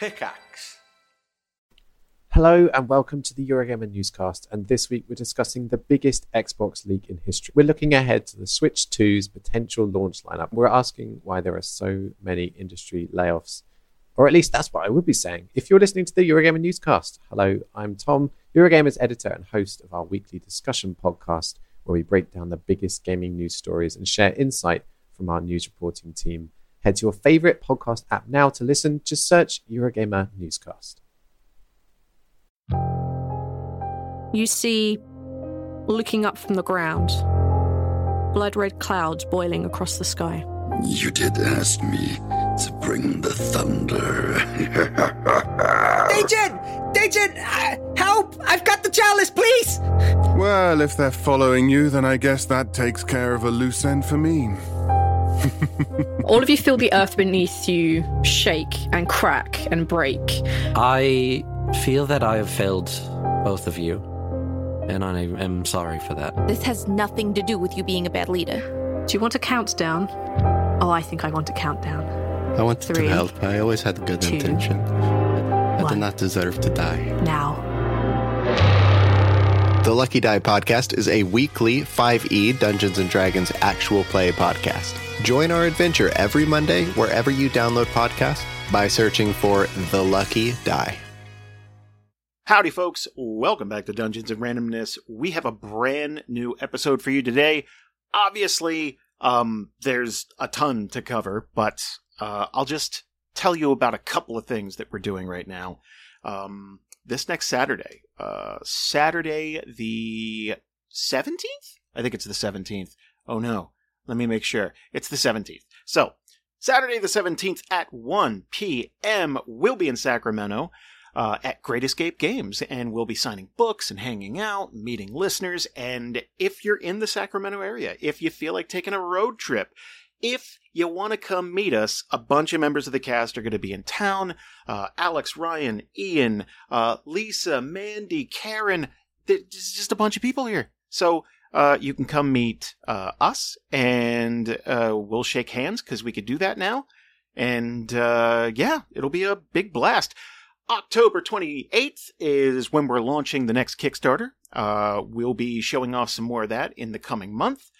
Pickaxe. Hello and welcome to the Eurogamer newscast. And this week we're discussing the biggest Xbox leak in history. We're looking ahead to the Switch 2's potential launch lineup. We're asking why there are so many industry layoffs. Or at least that's what I would be saying. If you're listening to the Eurogamer newscast, hello, I'm Tom, Eurogamer's editor and host of our weekly discussion podcast, where we break down the biggest gaming news stories and share insight from our news reporting team. Head to your favorite podcast app now to listen. Just search Eurogamer Newscast. You see, looking up from the ground, blood red clouds boiling across the sky. You did ask me to bring the thunder. Dajin! Dajin! Uh, help! I've got the chalice, please! Well, if they're following you, then I guess that takes care of a loose end for me. All of you feel the earth beneath you shake and crack and break. I feel that I have failed both of you, and I am sorry for that. This has nothing to do with you being a bad leader. Do you want a countdown? Oh, I think I want a countdown. I wanted Three, to help. I always had good two, intention. I did one. not deserve to die. Now. The Lucky Die podcast is a weekly 5e Dungeons and Dragons actual play podcast. Join our adventure every Monday wherever you download podcasts by searching for The Lucky Die. Howdy, folks. Welcome back to Dungeons and Randomness. We have a brand new episode for you today. Obviously, um, there's a ton to cover, but uh, I'll just tell you about a couple of things that we're doing right now. Um, this next Saturday, uh, Saturday the 17th? I think it's the 17th. Oh no, let me make sure. It's the 17th. So, Saturday the 17th at 1 p.m. We'll be in Sacramento uh, at Great Escape Games, and we'll be signing books and hanging out, meeting listeners. And if you're in the Sacramento area, if you feel like taking a road trip, if you want to come meet us, a bunch of members of the cast are going to be in town. Uh, Alex, Ryan, Ian, uh, Lisa, Mandy, Karen. There's just a bunch of people here. So uh, you can come meet uh, us, and uh, we'll shake hands because we could do that now. And uh, yeah, it'll be a big blast. October 28th is when we're launching the next Kickstarter. Uh, we'll be showing off some more of that in the coming month,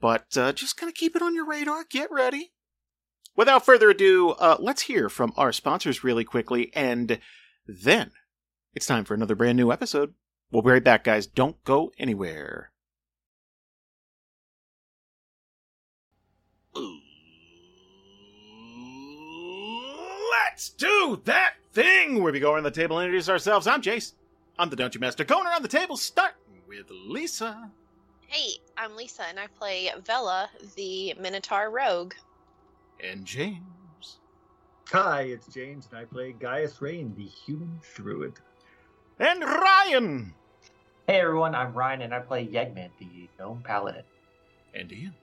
but uh, just kind of keep it on your radar. Get ready. Without further ado, let's hear from our sponsors really quickly, and then it's time for another brand new episode. We'll be right back, guys. Don't go anywhere. Let's do that thing where we go around the table and introduce ourselves. I'm Jace. I'm the Dungeon Master. Going around the table, starting with Lisa. Hey, I'm Lisa, and I play Vela, the Minotaur Rogue. And James. Hi, it's James, and I play Gaius Rayne, the human druid. And Ryan. Hey everyone, I'm Ryan, and I play Yegman, the gnome paladin. And Ian.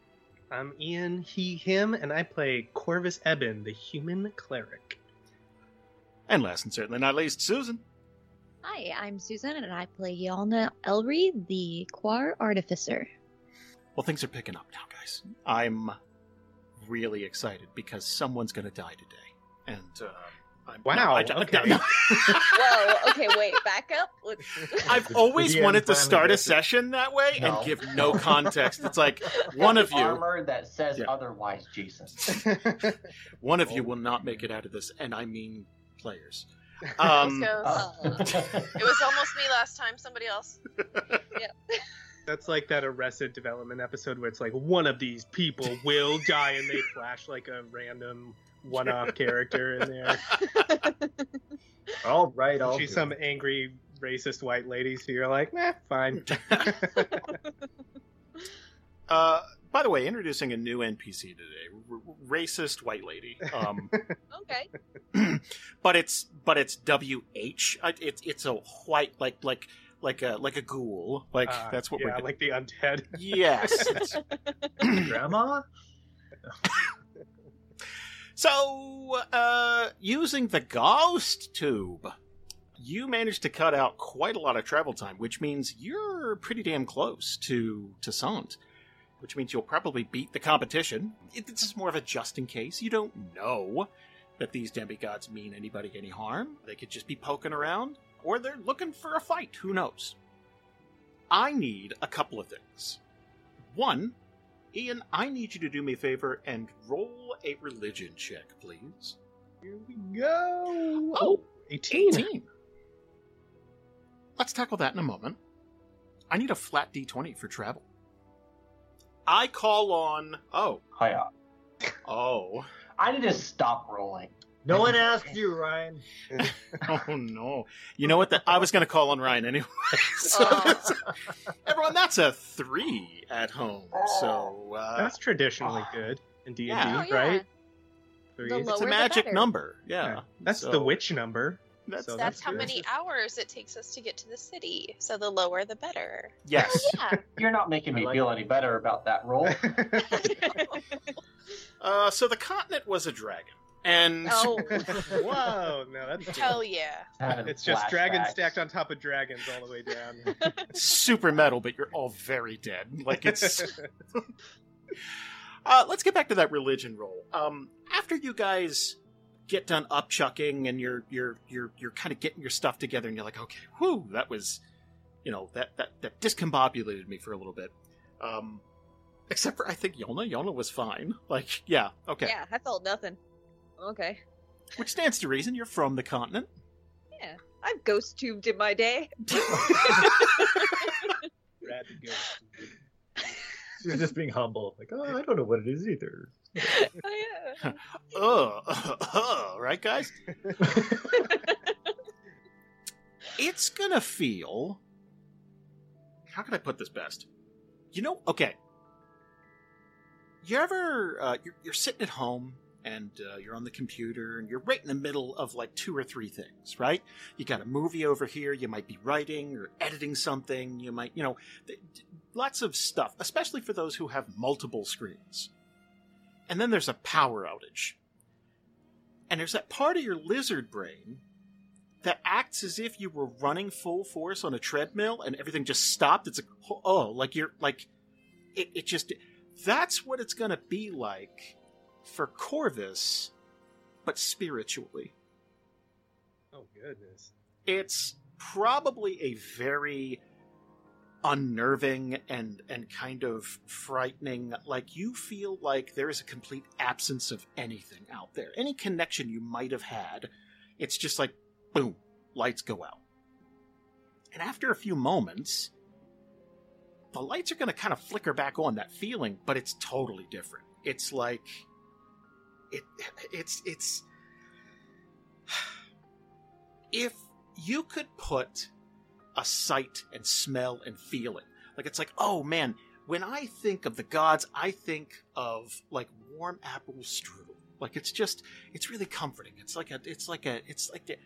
I'm Ian, he, him, and I play Corvis Eben, the human cleric. And last and certainly not least, Susan. Hi, I'm Susan, and I play Yialna Elri, the Quar Artificer. Well, things are picking up now, guys. I'm really excited because someone's going to die today. And, uh, I'm, Wow, no, I, okay. no, Whoa, okay, wait, back up. Let's- I've always Yeah, wanted to start a gets it. session that way No. and give no context. It's like one of you, Armor that says Yeah. otherwise, Jesus. one of Oh. you will not make it out of this, and I mean players. Um. Uh, It was almost me last time. Somebody else. That's like that Arrested Development episode where it's like one of these people will die, and they flash like a random one-off character in there. All right, I'll She's some it. angry racist white lady, so you're like, nah, fine. uh, by the way, introducing a new NPC today, r- r- racist white lady. Um, Okay. but it's but it's W H. Uh, It's it's a white like like like a like a ghoul. Like Uh, that's what yeah, we're doing. like the undead. Yes. it's- Grandma? so, uh, using the Ghost Tube, you managed to cut out quite a lot of travel time, which means you're pretty damn close to to Sont. Which means you'll probably beat the competition. It, this is more of a just in case. You don't know, that these demigods mean anybody any harm. They could just be poking around, or they're looking for a fight. Who knows? I need a couple of things. One, Ian, I need you to do me a favor and roll a religion check, please. Here we go. Oh, 18. 18. Let's tackle that in a moment. I need a flat d20 for travel. I call on. Oh. Hiya. Oh. I need to stop rolling. No one asked you, Ryan. oh no! You know what? The, I was going to call on Ryan anyway. So, everyone, that's a three at home. So uh, That's traditionally good in D&D, Yeah. Oh, yeah. right? The Three. lower it's a magic better. number. Yeah, Yeah. That's So- the witch number. That's, So That's that's how many hours it takes us to get to the city. So the lower the better. yes. Yeah. You're not making me like feel it. any better about that roll. Uh, so the continent was a dragon, and oh, Whoa, no, that's hell yeah. It's just dragons stacked on top of dragons all the way down. super metal, but you're all very dead. Like it's. uh, let's get back to that religion roll. Um, after you guys get done upchucking and you're you're you're you're kind of getting your stuff together, and you're like, okay, whoo, that was, you know, that that that discombobulated me for a little bit. Um, except for I think Yona. Yona was fine. Like, yeah, okay. Yeah, I felt nothing. Okay. Which stands to reason. You're from the continent. Yeah. I've ghost tubed in my day. Rad to go. She's just being humble. Like, oh, I don't know what it is either. oh, yeah. uh, uh, right, guys? it's gonna feel. How can I put this best? You know, okay. You ever uh, you're, you're sitting at home and uh, you're on the computer and you're right in the middle of like two or three things, right? You got a movie over here. You might be writing or editing something. You might, you know, th- th- lots of stuff, especially for those who have multiple screens. And then there's a power outage. And there's that part of your lizard brain that acts as if you were running full force on a treadmill and everything just stopped. It's like, oh, like you're like, it, it just, that's what it's going to be like for Corvis, but spiritually. Oh goodness. It's probably a very unnerving and and kind of frightening. Like you feel like there is a complete absence of anything out there. Any connection you might have had it's just like boom lights go out. And after a few moments the lights are going to kind of flicker back on that feeling but it's totally different. It's like it it's it's if you could put a sight and smell and feeling like it's like oh man when i think of the gods i think of like warm apple strudel like it's just it's really comforting. It's like a it's like a it's like the,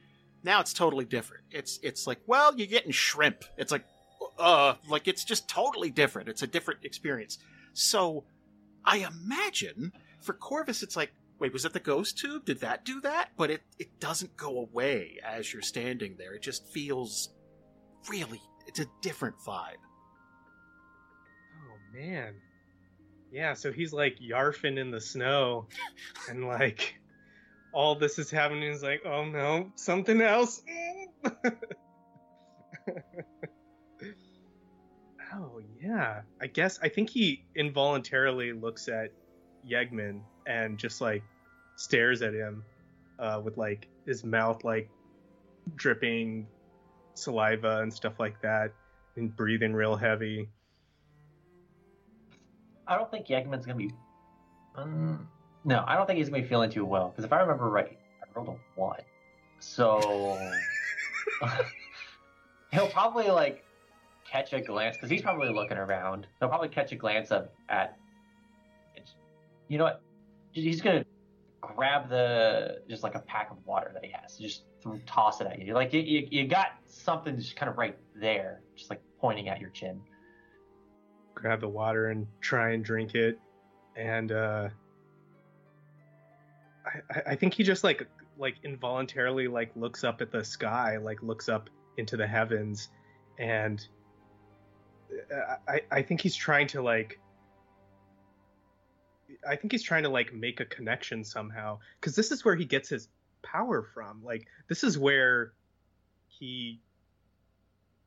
now it's totally different. It's it's like well you're getting shrimp. It's like uh like it's just totally different. It's a different experience. So i imagine for corvis it's like wait was it the ghost tube? Did that do that? But it it doesn't go away as you're standing there. It just feels really it's a different vibe Oh man. Yeah, so he's like yarfing in the snow, and like all this is happening. He's like, oh no, something else. oh yeah, I guess I think he involuntarily looks at Yegman and just like stares at him uh, with like his mouth like dripping saliva and stuff like that, and breathing real heavy. I don't think Yegman's gonna be. Um, no, I don't think he's gonna be feeling too well. Because if I remember right, I rolled a one, so he'll probably like catch a glance because he's probably looking around. He'll probably catch a glance of at. You know what? He's gonna grab the just like a pack of water that he has, just toss it at you. Like you, you, you got something just kind of right there, just like pointing at your chin. grab the water and try and drink it and uh I, I- I think he just like like involuntarily like looks up at the sky like looks up into the heavens and uh, I, I think he's trying to like I think he's trying to like make a connection somehow because this is where he gets his power from. Like this is where he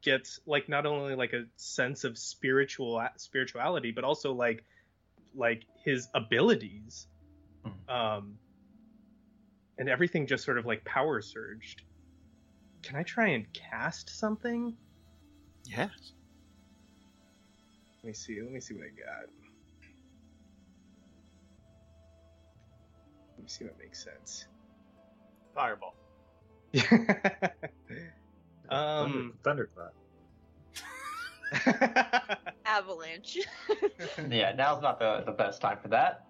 gets like not only like a sense of spiritual spirituality, but also like like his abilities. Um, and everything just sort of like power surged. Can I try and cast something? Yes. Let me see. Let me see what I got. Let me see what makes sense. Fireball. um, Thunderclap. Avalanche. yeah, now's not the, the best time for that.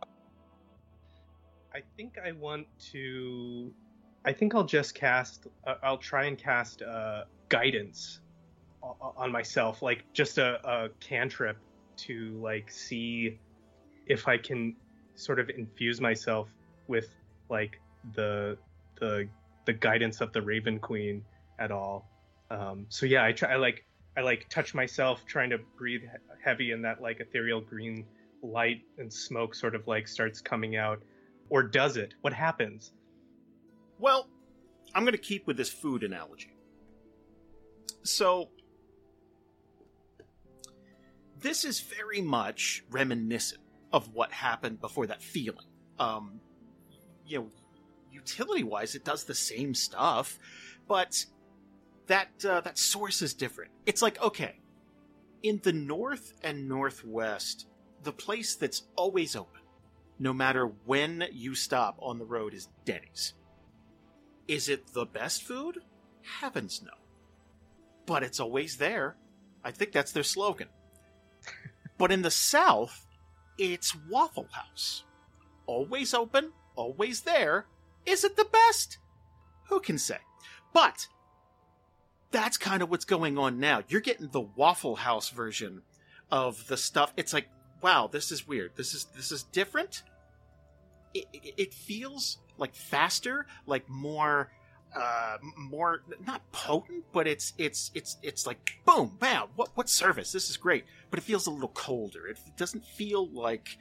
I think I want to. I think I'll just cast. Uh, I'll try and cast uh, guidance on myself, like just a, a cantrip to like see if I can sort of infuse myself with like the the the guidance of the Raven Queen at all. Um, so yeah, I try. I like I like touch myself, trying to breathe heavy, and that like ethereal green light and smoke sort of like starts coming out. Or does it? What happens? Well, I'm going to keep with this food analogy. So, this is very much reminiscent of what happened before that feeling. Um, you know, utility wise, it does the same stuff, but that uh, that source is different. It's like okay, in the north and northwest, the place that's always open, no matter when you stop on the road, is Denny's. Is it the best food? Heavens no. But it's always there. I think that's their slogan. but in the South, it's Waffle House. Always open, always there. Is it the best? Who can say? But that's kind of what's going on now. You're getting the Waffle House version of the stuff. It's like, wow, this is weird. This is this is different. It, it, it feels like faster, like more uh more not potent but it's it's it's it's like boom bam what what service this is great but it feels a little colder it doesn't feel like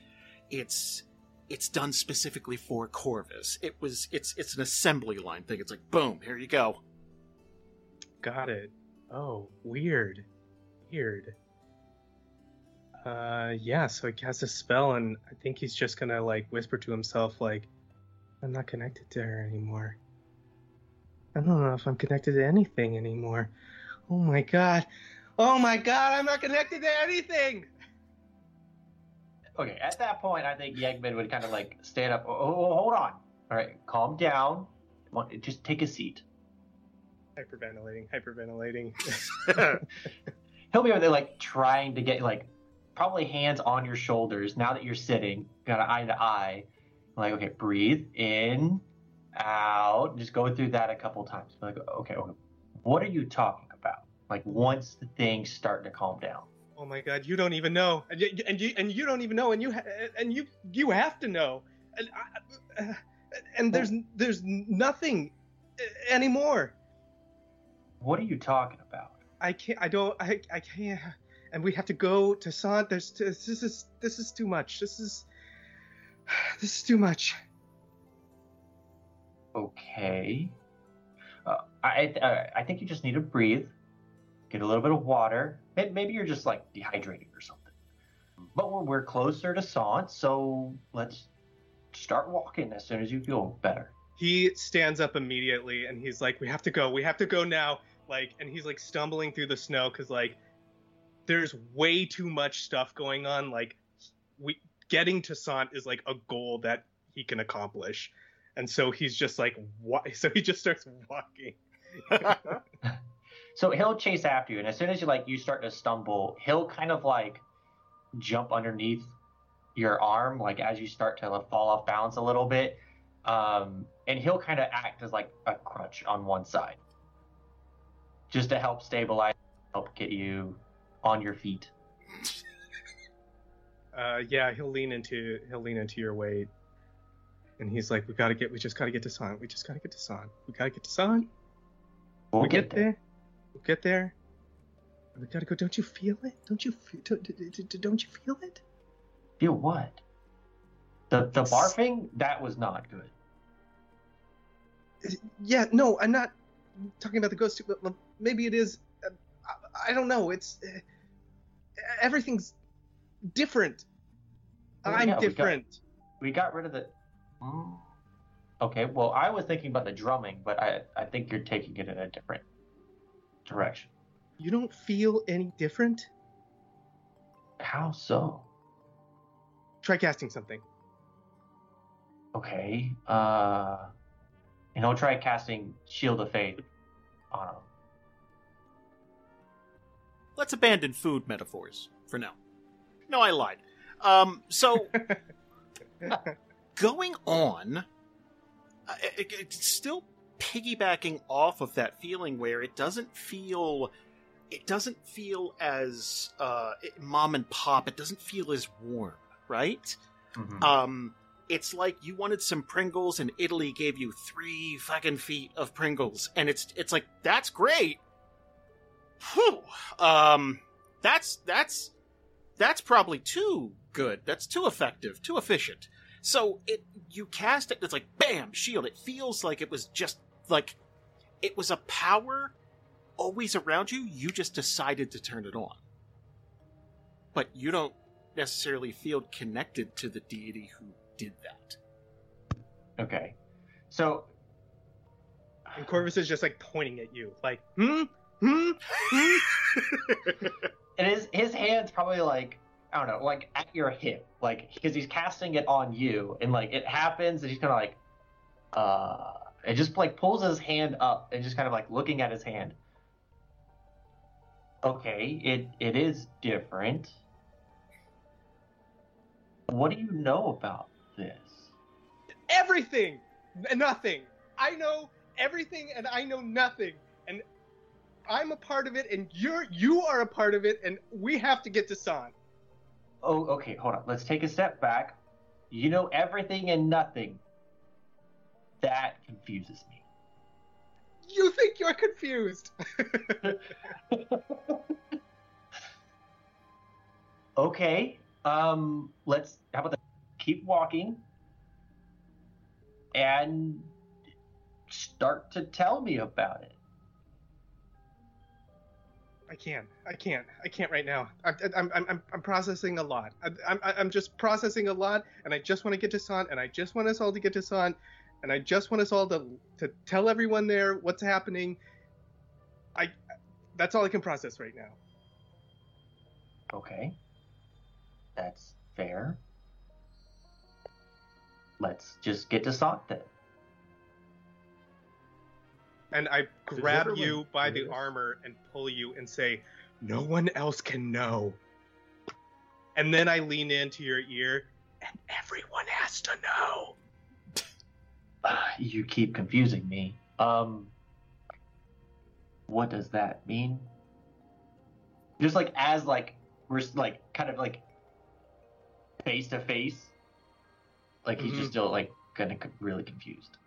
it's it's done specifically for corvis it was it's it's an assembly line thing it's like boom here you go Got it. Oh, weird. Weird. Uh, yeah, so he casts a spell, and I think he's just gonna, like, whisper to himself, like, I'm not connected to her anymore. I don't know if I'm connected to anything anymore. Oh my god. Oh my god, I'm not connected to anything! Okay, at that point, I think Yegman would kind of like stand up. Oh, oh, hold on. All right, calm down. Just take a seat. Hyperventilating, hyperventilating. He'll be over there like trying to get like probably hands on your shoulders now that you're sitting, got an eye to eye. Like, okay, breathe in, out. Just go through that a couple times. Like, okay, okay, what are you talking about? Like, once the things start to calm down. Oh my god, you don't even know, and you and you, and you don't even know, and you ha- and you you have to know, and I, uh, and there's there's nothing uh, anymore. What are you talking about? I can't. I don't. I I can't. And we have to go to Sont. There's this is this is too much. This is this is too much. Okay. Uh, I uh, I think you just need to breathe, get a little bit of water. May- Maybe you're just like dehydrated or something. But we're, we're closer to Sont, so let's start walking as soon as you feel better. He stands up immediately and he's like, "We have to go. We have to go now." Like, and he's like stumbling through the snow because like there's way too much stuff going on. Like, we getting to Sont is like a goal that he can accomplish, and so he's just like, "What?" So he just starts walking. So he'll chase after you, and as soon as you like you start to stumble, he'll kind of like jump underneath your arm, like as you start to like, fall off balance a little bit, um, and he'll kind of act as like a crutch on one side, just to help stabilize, help get you on your feet. Uh, yeah, he'll lean into he'll lean into your weight, and he's like, "We gotta get. We just gotta get to Sont. We just gotta get to Sont. We gotta get to Sont. We'll we get get there. We'll get there. We gotta go. Don't you feel it? Don't you feel? Don't, don't you feel it? Feel what? The the barfing that was not good. Yeah, no, I'm not talking about the ghost. But maybe it is. uh, I, I don't know. It's uh, everything's different. Well, I'm yeah, we got- different. We got rid of the. Hmm. Okay, well, I was thinking about the drumming, but I I think you're taking it in a different direction. You don't feel any different? How so? Try casting something. Okay. Uh, and I'll try casting Shield of Faith on him. Let's abandon food metaphors for now. No, I lied. Um, so going on, uh, it, it's still piggybacking off of that feeling where it doesn't feel, it doesn't feel as uh, it- mom and pop. It doesn't feel as warm, right? Um, it's like you wanted some Pringles and Italy gave you three fucking feet of Pringles, and it's it's like that's great. Whew. Um, that's that's that's probably too good. That's too effective, too efficient. So it you cast it, it's like bam, shield. It feels like it was just like it was a power always around you. You just decided to turn it on, but you don't necessarily feel connected to the deity who did that. Okay. So And Corvis is just like pointing at you, like, hmm, hmm, hmm. and his his hands probably like I don't know, like at your hip, like because he's casting it on you, and like it happens, and he's kind of like, uh, it just like pulls his hand up and just kind of like looking at his hand. Okay, it it is different. What do you know about this? everything, nothing. I know everything, and I know nothing, and I'm a part of it, and you're you are a part of it, and we have to get to San. Oh, okay, hold on. Let's take a step back. You know everything and nothing. That confuses me. You think you're confused? Okay. Um, let's. How about that? Keep walking. And start to tell me about it. I can't. I can't. I can't right now. I'm I'm I'm, I'm, I'm processing a lot. I'm, I'm I'm just processing a lot, and I just want to get to San, and I just want us all to get to San, and I just want us all to to tell everyone there what's happening. I. That's all I can process right now. Okay. That's fair. Let's just get to Sont then. And I grab everyone you by the this? armor and pull you and say, "No one else can know." And then I lean into your ear, and everyone has to know. You keep confusing me. Um, what does that mean? Just like as like we're like kind of like face to face, like he's Mhm. just still like kind of really confused.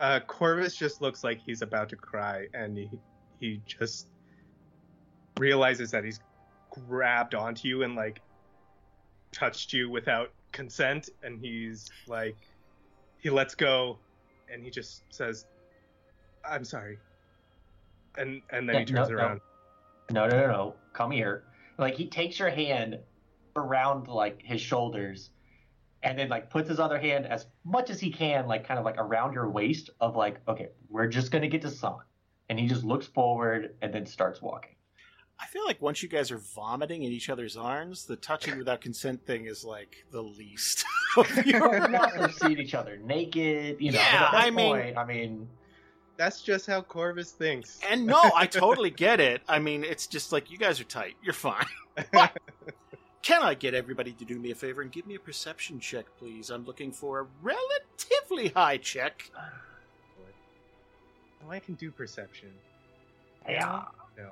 Uh, Corvis just looks like he's about to cry, and he he just realizes that he's grabbed onto you and like touched you without consent, and he's like, he lets go, and he just says, "I'm sorry," and and then he turns no, no. around. No, no, no, no. Come here. Like he takes your hand around like his shoulders and then like puts his other hand as much as he can, like kind of like around your waist of like, okay, we're just gonna get to San. And he just looks forward and then starts walking. I feel like once you guys are vomiting in each other's arms, the touching without consent thing is like the least. of we your- also see each other naked, you know. Yeah, but at that I mean- point, I mean That's just how Corvis thinks. And no, I totally get it. I mean, it's just like you guys are tight. You're fine. Can I get everybody to do me a favor and give me a perception check, please? I'm looking for a relatively high check. Oh, oh, I can do perception. Yeah. No.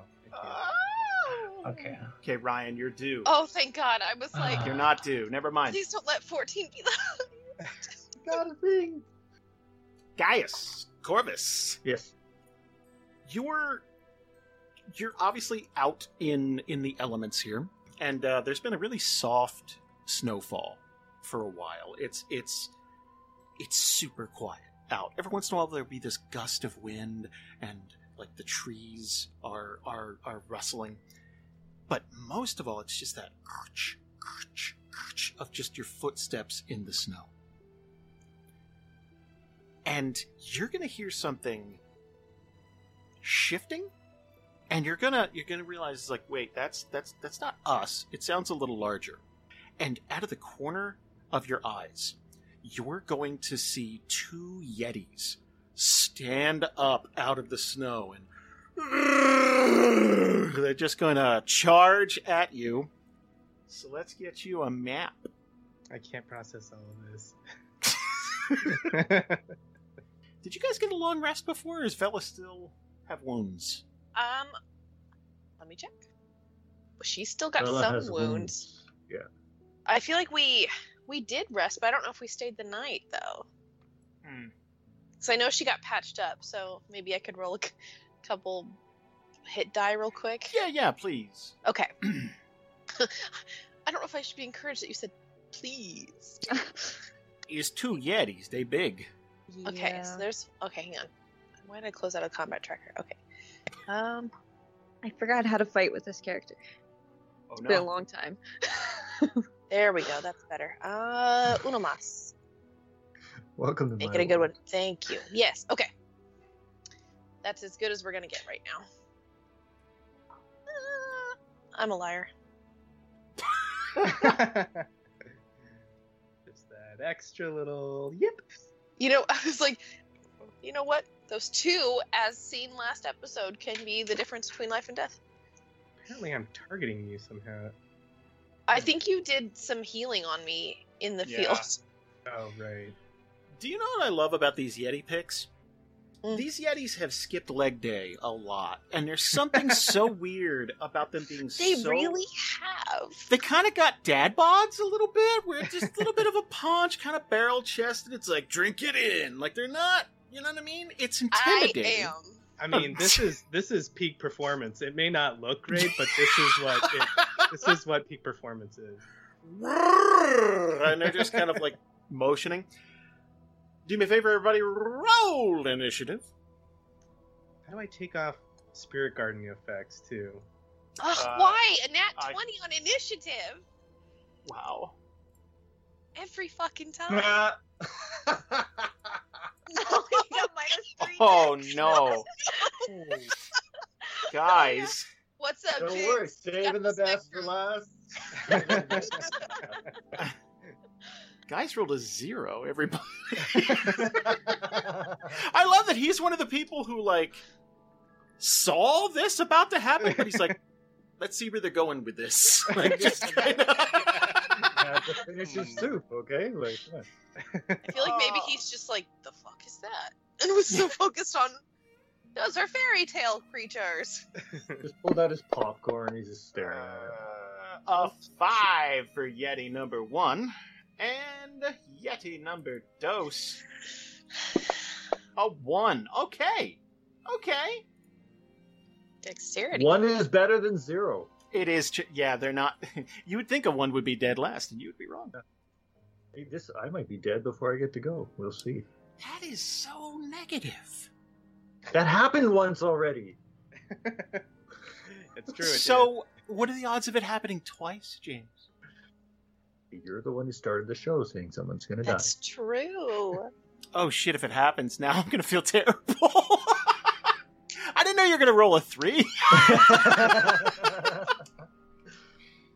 Okay. Okay, Ryan, you're due. Oh, thank God. I was like, You're not due. Never mind. please don't let 14 be the. Got a thing. Gaius, Corvis. Yes. You're you're obviously out in in the elements here, and uh, there's been a really soft snowfall for a while. It's it's it's super quiet out. Every once in a while there'll be this gust of wind and like the trees are are are rustling. But most of all it's just that of just your footsteps in the snow. And you're going to hear something shifting and you're gonna you're gonna realize it's like wait that's that's that's not us it sounds a little larger and out of the corner of your eyes you're going to see two yetis stand up out of the snow and they're just gonna charge at you so let's get you a map I can't process all of this. did you guys get a long rest before or does Vela still have wounds Um, let me check. She's still got Vela some has wounds. Yeah. I feel like we we did rest, but I don't know if we stayed the night though. Hmm. So I know she got patched up, so maybe I could roll a couple hit die real quick. yeah yeah please Okay. I don't know if I should be encouraged that you said please. is two yetis they big Okay, so there's okay, hang on. Why did I close out a combat tracker? Okay. Um I forgot how to fight with this character. oh It's been a long time. there we go, that's better. Uh uno mas. Welcome to Make my it a good world. one. Thank you. Yes. Okay. That's as good as we're gonna get right now. I'm a liar. Just that extra little yip. You know, I was like, you know what? Those two, as seen last episode, can be the difference between life and death. Apparently, I'm targeting you somehow. I think you did some healing on me in the Yeah. field. Oh right. Do you know what I love about these Yeti pics? Mm. These Yetis have skipped leg day a lot, and there's something so weird about them being They so. really have. They kind of got dad bods a little bit, where it's just a little bit of a punch, kind of barrel chested. It's like drink it in, like they're not. You know what I mean? It's intimidating. I intimidating. am. I mean, this is this is peak performance. It may not look great, but this is what it, this is what peak performance is. and they're just kind of like motioning. Do me a favor, everybody. Roll initiative. How do I take off spirit gardening effects too? Ugh, Uh, why? A nat I- 20 on initiative? Wow. Every fucking time. No, got minus three. Oh no, guys. What's up, Don't Jinx? worry, saving the best for last. Gaius rolled a zero. Everybody. I love that he's one of the people who like saw this about to happen, but he's like, "Let's see where they're going with this." Like, just kind of. Had to finish his soup, okay? Like, come on. I feel like maybe he's just like, the fuck is that? And was so focused on those are fairy tale creatures. just pulled out his popcorn. He's just staring at it. Uh, a five for Yeti number one, and Yeti number dose. A one. Okay. Okay. Dexterity. One is better than zero. It is. Ch- yeah, they're not. You would think a one would be dead last, and you would be wrong. Hey, this I might be dead before I get to go. We'll see. That is so negative. That happened once already. It's true. It So, what are the odds of it happening twice, James? You're the one who started the show saying someone's gonna die. That's true. Oh shit! If it happens, now I'm gonna feel terrible. I didn't know you were gonna roll a three.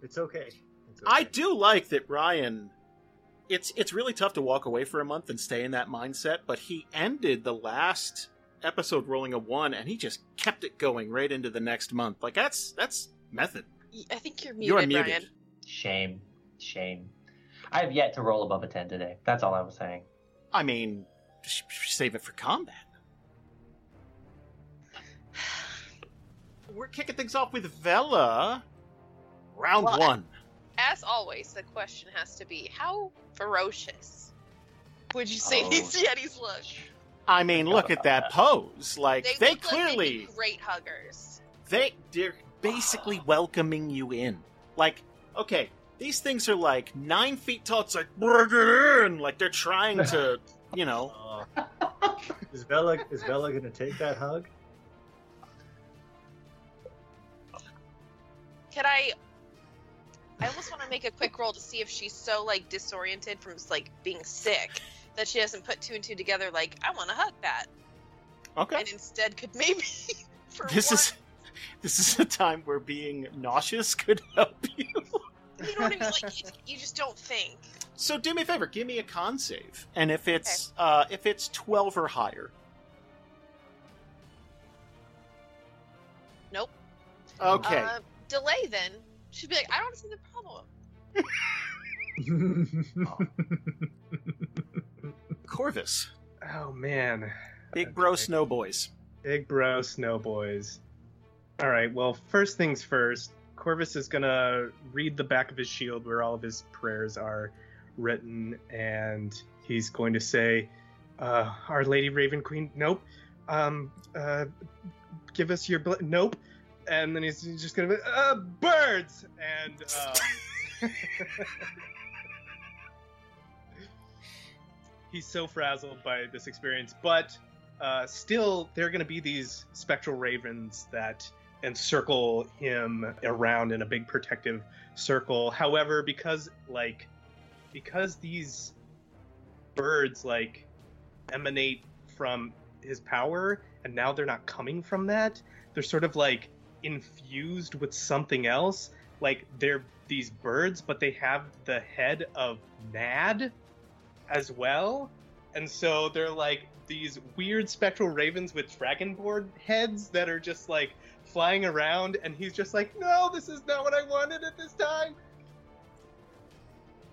it's okay. It's okay. I do like that Ryan. It's it's really tough to walk away for a month and stay in that mindset, but he ended the last episode rolling a one, and he just kept it going right into the next month. Like that's that's method. I think you're muted, You're muted. Ryan. Shame. Shame. I have yet to roll above a 10 today. That's all I was saying. I mean, sh- sh- save it for combat. We're kicking things off with Vela. Round Well, one. As always, the question has to be how ferocious would you say Oh. these Yetis look? I mean, look at that pose. Like They, they, look clearly like they'd great huggers. they they're basically welcoming you in. Like, okay, These things are like nine feet tall. It's like bring it in, like they're trying to, you know. Uh, is Vela is Vela gonna take that hug? Can I? I almost want to make a quick roll to see if she's so like disoriented from like being sick that she doesn't put two and two together. Like I want to hug that, Okay. and instead could maybe. For This is this is a time where being nauseous could help you. You know what I mean? Like you, you just don't think. So do me a favor, give me a con save, and if it's uh, if it's twelve or higher, Nope. okay. Uh, delay then. She'd be like, I don't see the problem. Corvis, Oh man, big bro snow boys. big bro snow boys. All right. Well, first things first. Corvis is gonna read the back of his shield where all of his prayers are written, and he's going to say, uh, "Our Lady Raven Queen." Nope. Um. Uh. Give us your. Bl- nope. And then he's just gonna be, uh, birds and. Um, he's so frazzled by this experience, but uh, still, there are going to be these spectral ravens that encircle him around in a big protective circle. However, because like because these birds like emanate from his power, and now they're not coming from that, they're sort of like infused with something else. Like they're these birds, but they have the head of Nad as well. And so they're like these weird spectral ravens with dragonborn heads that are just like flying around and he's just like, "No, this is not what I wanted at this time."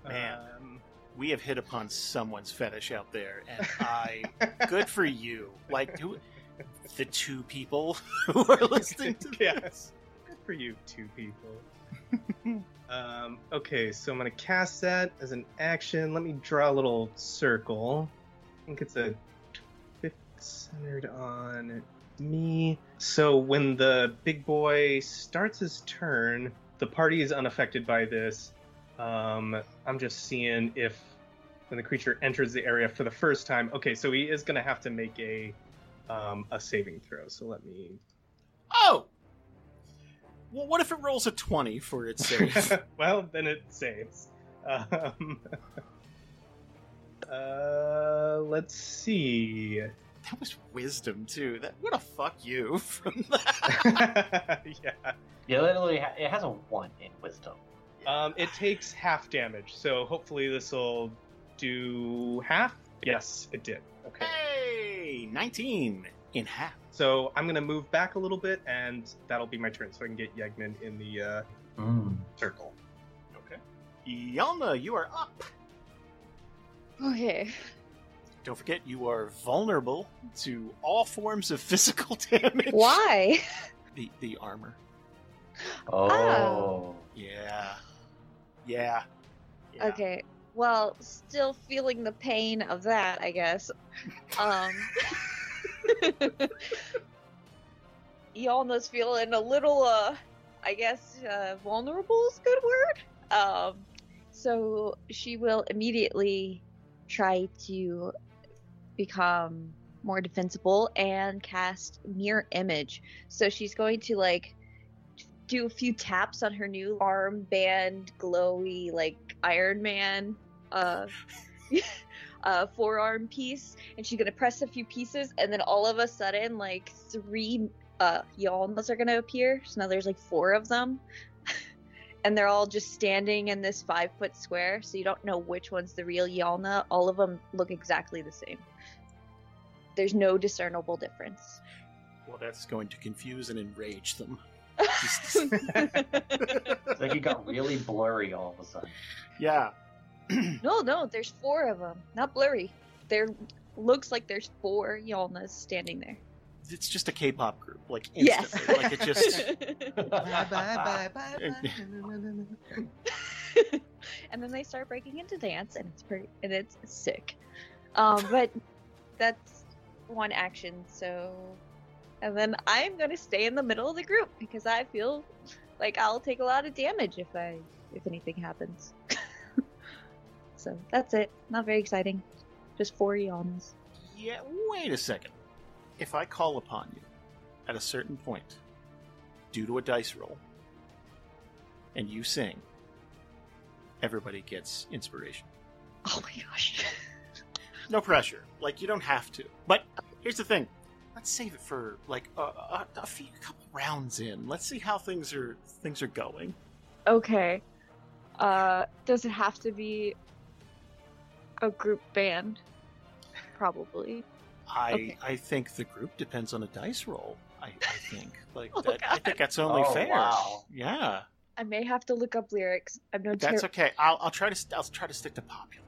Man, Um, we have hit upon someone's fetish out there, and I, good for you. Like, who, the two people who are listening to yes. Good for you, two people. um, okay, so I'm gonna cast that as an action. Let me draw a little circle. I think it's a fifth centered on me. So when the big boy starts his turn, the party is unaffected by this. Um, I'm just seeing if when the creature enters the area for the first time. Okay, so he is gonna have to make a um, a saving throw. So let me Oh! Well, what if it rolls a 20 for its save? well, then it saves. Um, uh, let's see. That was wisdom, too. That What a fuck you from that. yeah. Yeah, literally, ha- it has a one in wisdom. Um, it takes half damage, so hopefully this will do half. Yes, it did. Okay. Hey! 19 in half. So I'm gonna move back a little bit, and that'll be my turn, so I can get Yegman in the uh, Mm. circle. Okay. Yialna, you are up. Okay. Don't forget, you are vulnerable to all forms of physical damage. Why? The, the armor. Oh. Yeah. Yeah. Yeah. Okay. Well, still feeling the pain of that, I guess. Um Yialna's feeling a little uh I guess uh vulnerable is a good word. Um so she will immediately try to become more defensible and cast mirror image. So she's going to like do a few taps on her new armband, glowy like Iron Man uh, uh forearm piece, and she's gonna press a few pieces, and then all of a sudden like three uh Yialnas are gonna appear. So now there's like four of them. And they're all just standing in this five foot square, so you don't know which one's the real Yialna. All of them look exactly the same. There's no discernible difference. Well, that's going to confuse and enrage them. It's like it got really blurry all of a sudden. Yeah. No, no, there's four of them. Not blurry. There looks like there's four Yialnas standing there. It's just a K-pop group, like Yes. instantly. like it just. bye bye bye and then they start breaking into dance, and it's pretty, and it's sick. Um, but that's one action. So, and then I'm gonna stay in the middle of the group because I feel like I'll take a lot of damage if I if anything happens. so that's it. Not very exciting. Just four yawns. Yeah, wait a second. If I call upon you at a certain point, due to a dice roll, and you sing, everybody gets inspiration. Oh my gosh. No pressure. Like, you don't have to. But here's the thing. Let's save it for like a, a, a few a couple rounds in. Let's see how things are things are going. Okay. Uh, does it have to be a group band? Probably. I Okay. I think the group depends on a dice roll. I, I think like Oh, that, I think that's only Oh, fair. wow. Yeah, I may have to look up lyrics. I'm no that's okay. I'll, I'll try to I'll try to stick to popular.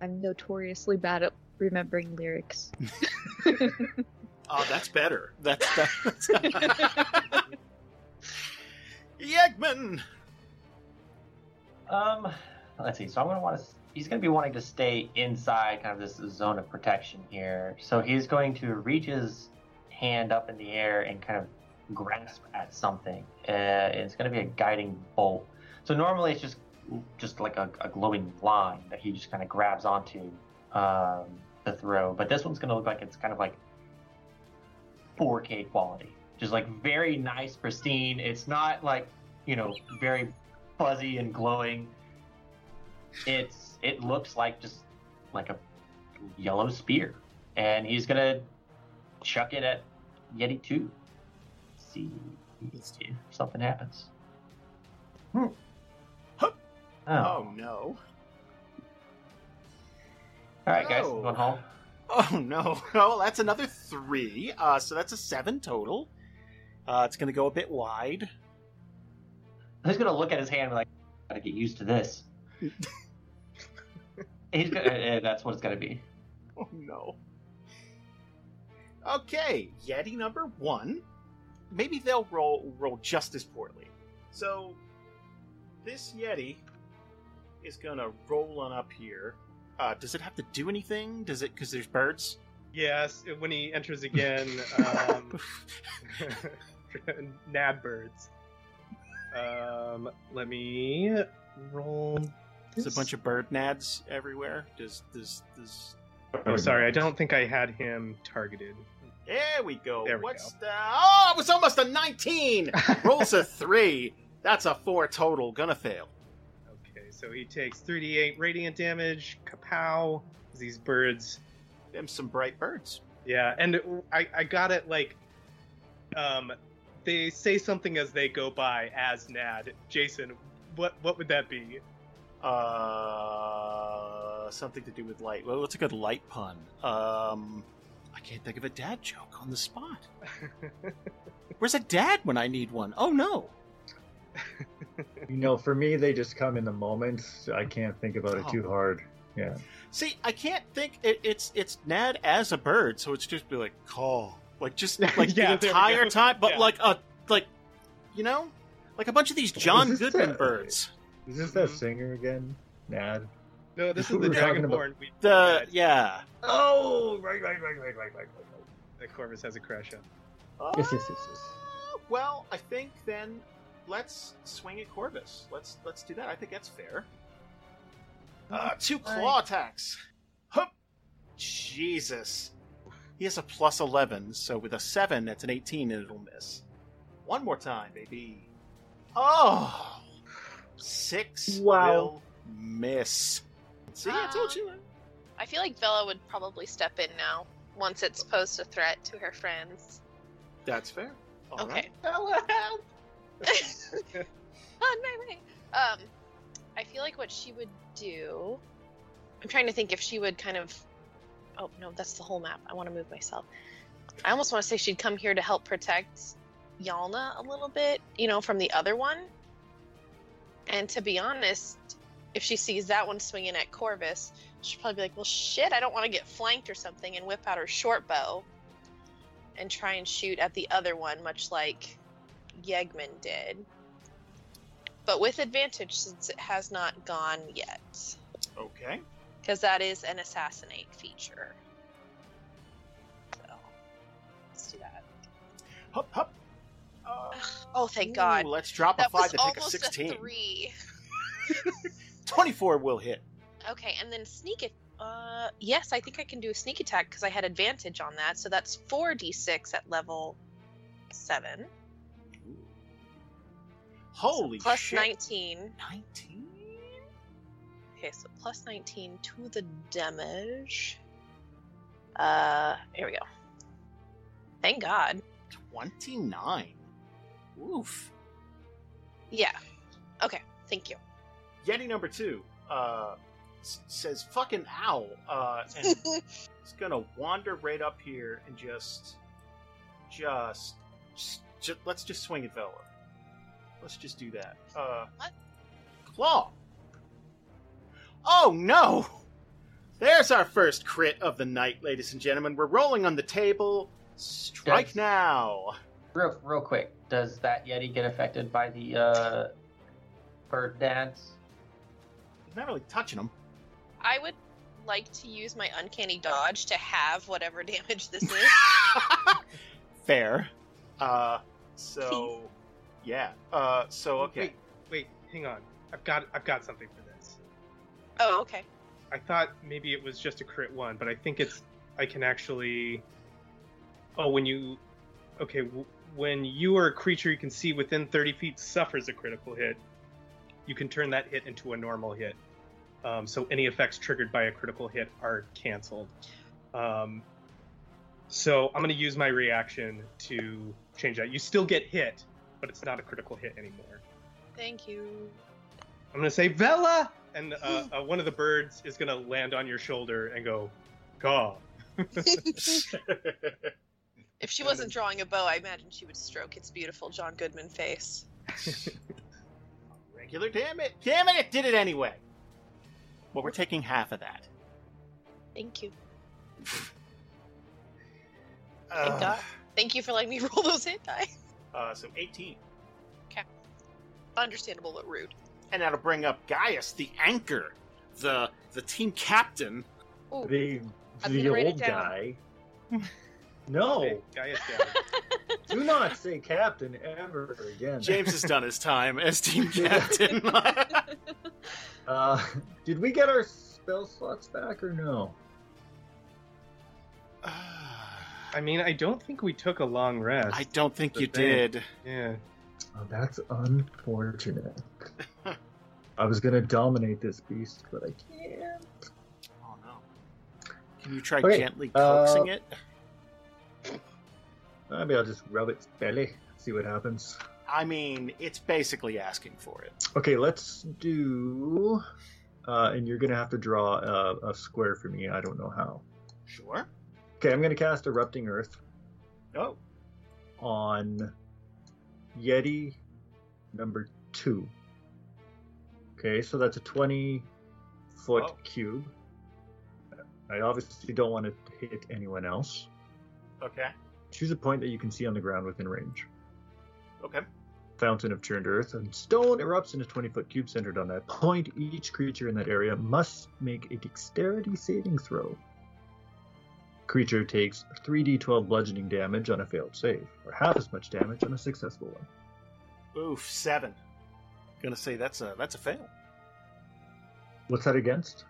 I'm notoriously bad at remembering lyrics. Oh, that's better. That's that's. Yegman. Um, let's see. So I'm gonna want to. He's gonna be wanting to stay inside kind of this zone of protection here. So he's going to reach his hand up in the air and kind of grasp at something. Uh, it's gonna be a guiding bolt. So normally it's just just like a, a glowing line that he just kind of grabs onto um, the throw. But this one's gonna look like it's kind of like 4K quality, just like very nice, pristine. It's not like you know very fuzzy and glowing. It's it looks like just like a yellow spear, and he's gonna chuck it at Yeti two. See if something happens. Hmm. Oh, no. All right, guys, going home. Oh no. Oh, that's another three. Uh, so that's a seven total. Uh, it's going to go a bit wide. He's gonna look at his hand and be like, "Gotta get used to this." He's gonna. uh, that's what it's gonna be. Oh no. Okay, Yeti number one. Maybe they'll roll roll just as poorly. So this Yeti is gonna roll on up here. Uh, does it have to do anything? Does it? Because there's birds. Yes, when he enters again, um, nad birds. Um, let me roll. There's a bunch of bird nads everywhere. Does does does? Oh, sorry, I don't think I had him targeted. There we go. There we What's the? Oh, it was almost a 19. Rolls a three. That's a four total. Gonna fail. So he takes 3d8 radiant damage. Kapow! These birds. Them some bright birds. Yeah, and I, I got it like, um, they say something as they go by as Nad. Jason, what what would that be? Uh, something to do with light. Well, what's a good light pun? Um, I can't think of a dad joke on the spot. Where's a dad when I need one? Oh no. You know, for me, they just come in the moment. I can't think about it too Oh. hard. Yeah. See, I can't think. It, it's it's Nad as a bird, so it's just be like call, like just like Yeah, the entire time, but Yeah. like a like, you know, like a bunch of these John Goodman that- birds. Is this that mm-hmm. singer again? Nad? No, this is the talking about? Dragonborn The yeah. Oh, right, right, right, right, right, right, right. that Corvis has a crush on. Uh, yes, yes, yes, yes. Well, I think then let's swing at Corvis. Let's let's do that. I think that's fair. Uh, two claw attacks. Hup. Jesus. He has a plus eleven, so with a seven, that's an eighteen, and it'll miss. One more time, baby. Oh, six Wow. will miss. See, I told you. I feel like Vela would probably step in now once it's posed a threat to her friends. That's fair. All okay. right. On my way. Um, I feel like what she would do. I'm trying to think if she would kind of. Oh no, that's the whole map. I want to move myself. I almost want to say she'd come here to help protect Yialna a little bit, you know, from the other one. And to be honest, if she sees that one swinging at Corvis, she'll probably be like, "Well, shit, I don't want to get flanked or something," and whip out her short bow and try and shoot at the other one, much like Yegman did. But with advantage since it has not gone yet. Okay. Because that is an assassinate feature. So, let's do that. Hup hup. Oh, thank God. Ooh, let's drop a five to take a sixteen. three. 24 will hit. Okay, and then sneak it. Uh, yes, I think I can do a sneak attack because I had advantage on that. So that's four d6 at level seven. Holy Plus shit. 19. 19? Okay, so plus 19 to the damage. Uh, here we go. Thank God. 29. Oof. Yeah. Okay, thank you. Yeti number two uh, s- says fucking owl. Uh, and it's gonna wander right up here and just, just, just, ju- let's just swing at Vela. Let's just do that. Uh, what? Claw. Oh no! There's our first crit of the night, ladies and gentlemen. We're rolling on the table. Strike Yes. now. Real, real quick, does that Yeti get affected by the uh, bird dance? He's not really touching him. I would like to use my uncanny dodge to have whatever damage this is. Fair. Uh, so, yeah. Uh, so okay. Wait, wait, hang on. I've got I've got something for this. oh, okay. I thought maybe it was just a crit one, but I think it's I can actually. Oh, when you, okay, w- when you or a creature you can see within 30 feet suffers a critical hit, you can turn that hit into a normal hit. Um, so any effects triggered by a critical hit are canceled. Um, so I'm going to use my reaction to change that. You still get hit, but it's not a critical hit anymore. Thank you. I'm gonna say Vela, and uh, uh, one of the birds is gonna land on your shoulder and go, "Caw." If she wasn't drawing a bow, I imagine she would stroke its beautiful John Goodman face. Regular, damn it. Damn it, it did it anyway. Well, we're taking half of that. Thank you. Thank Uh, God. Thank you for letting me roll those hit die. Uh, so 18. Okay. Understandable, but rude. And that'll bring up Gaius, the anchor, the the team captain. Ooh. The the gonna write it old guy. No, Gaius down. do not say captain ever again. James has done his time as team captain. Uh, did we get our spell slots back or no? I mean, I don't think we took a long rest. I don't think you thing. did. Yeah. Oh, that's unfortunate. I was gonna dominate this beast, but I can't. Oh no. Can you try Okay, gently uh, coaxing it? Maybe I'll just rub its belly, see what happens. I mean, it's basically asking for it. Okay, let's do. Uh, and you're gonna have to draw a, a square for me. I don't know how. Sure. Okay, I'm gonna cast Erupting Earth Oh. on Yeti number two. Okay, so that's a 20 foot Oh. cube. I obviously don't want to hit anyone else. Okay. Choose a point that you can see on the ground within range. Okay. Fountain of Churned Earth and stone erupts in a 20 foot cube centered on that point. Each creature in that area must make a dexterity saving throw. Creature takes 3d12 bludgeoning damage on a failed save, or half as much damage on a successful one. Oof, seven. Gonna say that's a that's a fail. What's that against?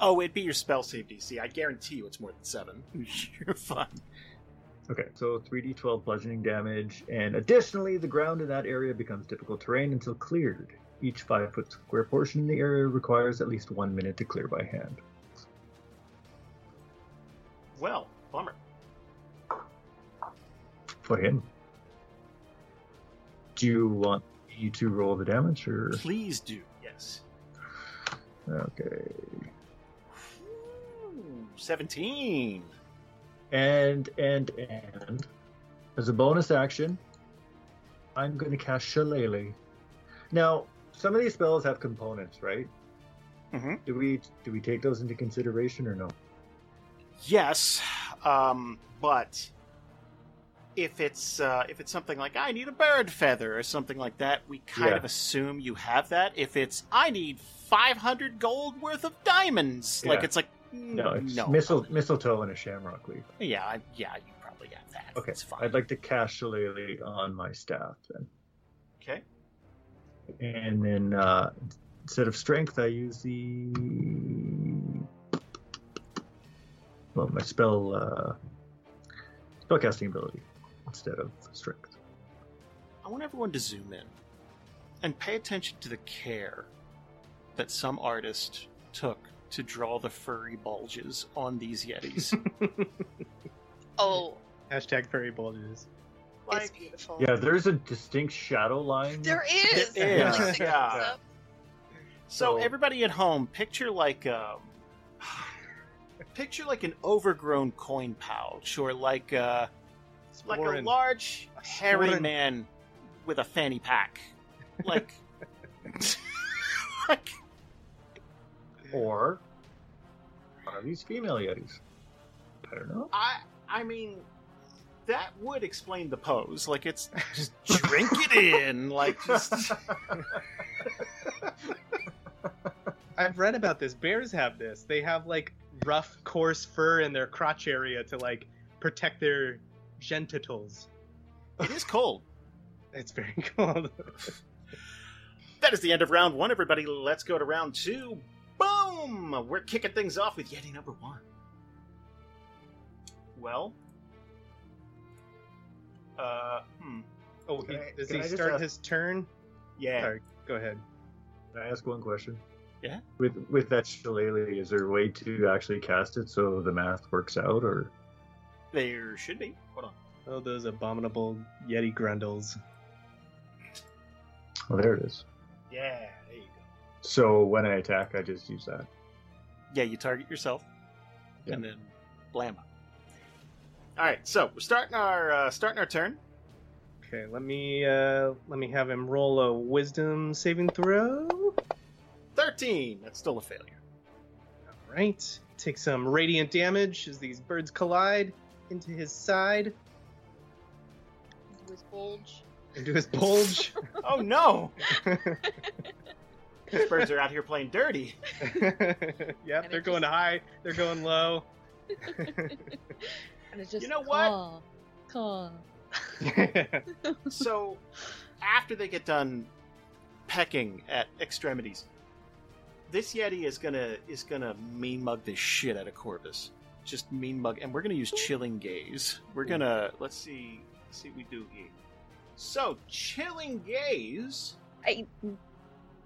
Oh, it'd be your spell save DC. I guarantee you it's more than seven. You're fine. Okay, so 3d12 bludgeoning damage, and additionally, the ground in that area becomes difficult terrain until cleared. Each 5 foot square portion in the area requires at least one minute to clear by hand. Well, bummer. For him. Do you want me to roll the damage, or? Please do. Yes. Okay. Ooh, Seventeen. And, and, and, as a bonus action, I'm going to cast Shillelagh. Now, some of these spells have components, right? Mm-hmm. Do we do we take those into consideration or no? Yes, um, but if it's uh, if it's something like I need a bird feather or something like that, we kind Yeah. of assume you have that. If it's I need five hundred gold worth of diamonds, like it's like No, mm, it's no, mistle, mistletoe and a shamrock leaf. yeah, yeah, you probably have that. Okay, it's fine. I'd like to cast Shillelagh on my staff then. Okay. And then uh, instead of strength, I use the well, my spell uh, spellcasting ability instead of strength. I want everyone to zoom in and pay attention to the care that some artist took to draw the furry bulges on these yetis. Oh, Hashtag furry bulges. it's beautiful. Yeah, there's a distinct shadow line. There is. There is, Like yeah. months up. So everybody at home, picture like um, picture like an overgrown coin pouch, or like uh, like a Sporran. large hairy sporran. man with a fanny pack, like. like Or one of these female yetis. I don't know. I I mean that would explain the pose. Like it's just drink it in, like just I've read about this. Bears have this. They have like rough, coarse fur in their crotch area to like protect their genitals. it is cold. It's very cold. That is the end of round one, everybody. Let's go to round two. Boom! We're kicking things off with Yeti number one. Well, uh, hmm. Oh, he, I- does he start ask- his turn? Yeah. Sorry, go ahead. Can I ask one question? Yeah. With with that shillelagh, is there a way to actually cast it so the math works out, or There should be. Hold on. Oh, those abominable Yeti grundles. oh, there it is. Yeah, there you go. So when I attack, I just use that. Yeah, you target yourself, Yeah. and then blam. All right, so we're starting our uh, starting our turn. Okay, let me uh let me have him roll a wisdom saving throw. Thirteen. That's still a failure. Alright. Take some radiant damage as these birds collide into his side, Into his bulge. into his bulge. Oh no! These birds are out here playing dirty. yep, they're going high, they're going low. And it's just You know what? caw, caw. so after they get done pecking at extremities, this Yeti is gonna is gonna mean mug the shit out of Corvis. Just mean mug, and we're gonna use chilling gaze. We're gonna let's see let's see what we do here. So chilling gaze. I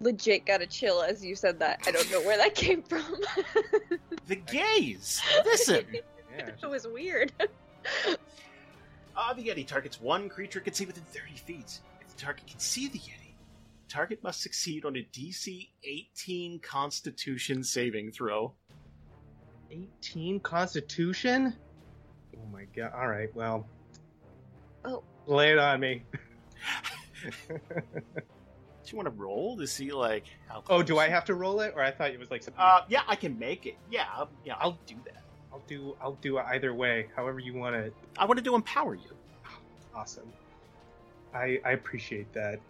legit got a chill as you said that. I don't know where that came from. The gaze. Listen. it was weird. Uh, the Yeti targets one creature it can see within 30 feet. If the target can see the Yeti, the target must succeed on a DC 18 Constitution saving throw. 18 Constitution? Oh my god. Alright, well. Oh. Lay it on me. Do you want to roll to see like how? Oh, do I have to roll it? Or I thought it was like something. Uh, yeah, I can make it. Yeah, I'll, yeah, I'll do that. I'll do I'll do it either way, however you want it. I wanted to empower you. Awesome. I I appreciate that.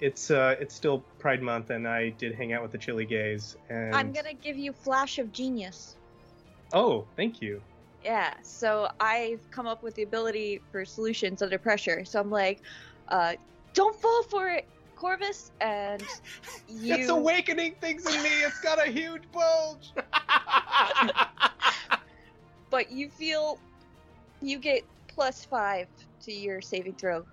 It's uh it's still Pride Month and I did hang out with the Chili Gays and I'm gonna give you flash of genius. Oh, thank you. Yeah, so I've come up with the ability for solutions under pressure. So I'm like, uh, don't fall for it, Corvis, and you. It's awakening things in me. It's got a huge bulge. but you feel you get plus five to your saving throw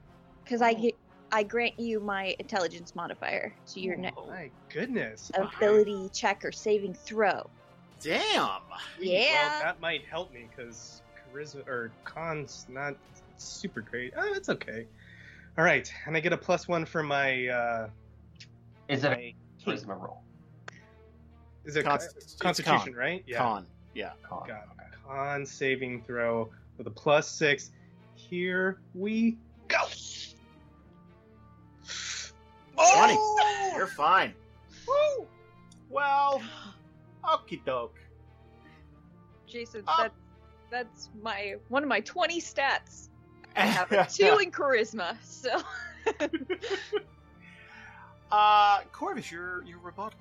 because I get I grant you my intelligence modifier to your ne- Oh My goodness. ability check or saving throw. Damn. Yeah. Well, that might help me because charisma or con's not super great. Oh, it's okay. All right, and I get a plus one for my. uh Is it a charisma roll? Is it Const- con- Constitution, con. right? Con. Yeah. Con. Got it. Con saving throw with a plus six. Here we go. 20. You're fine. Well, okie doke. Jason, Oh. that that's my one of my twenty stats. I have two in charisma, so Uh, Corvis, your your rebuttal.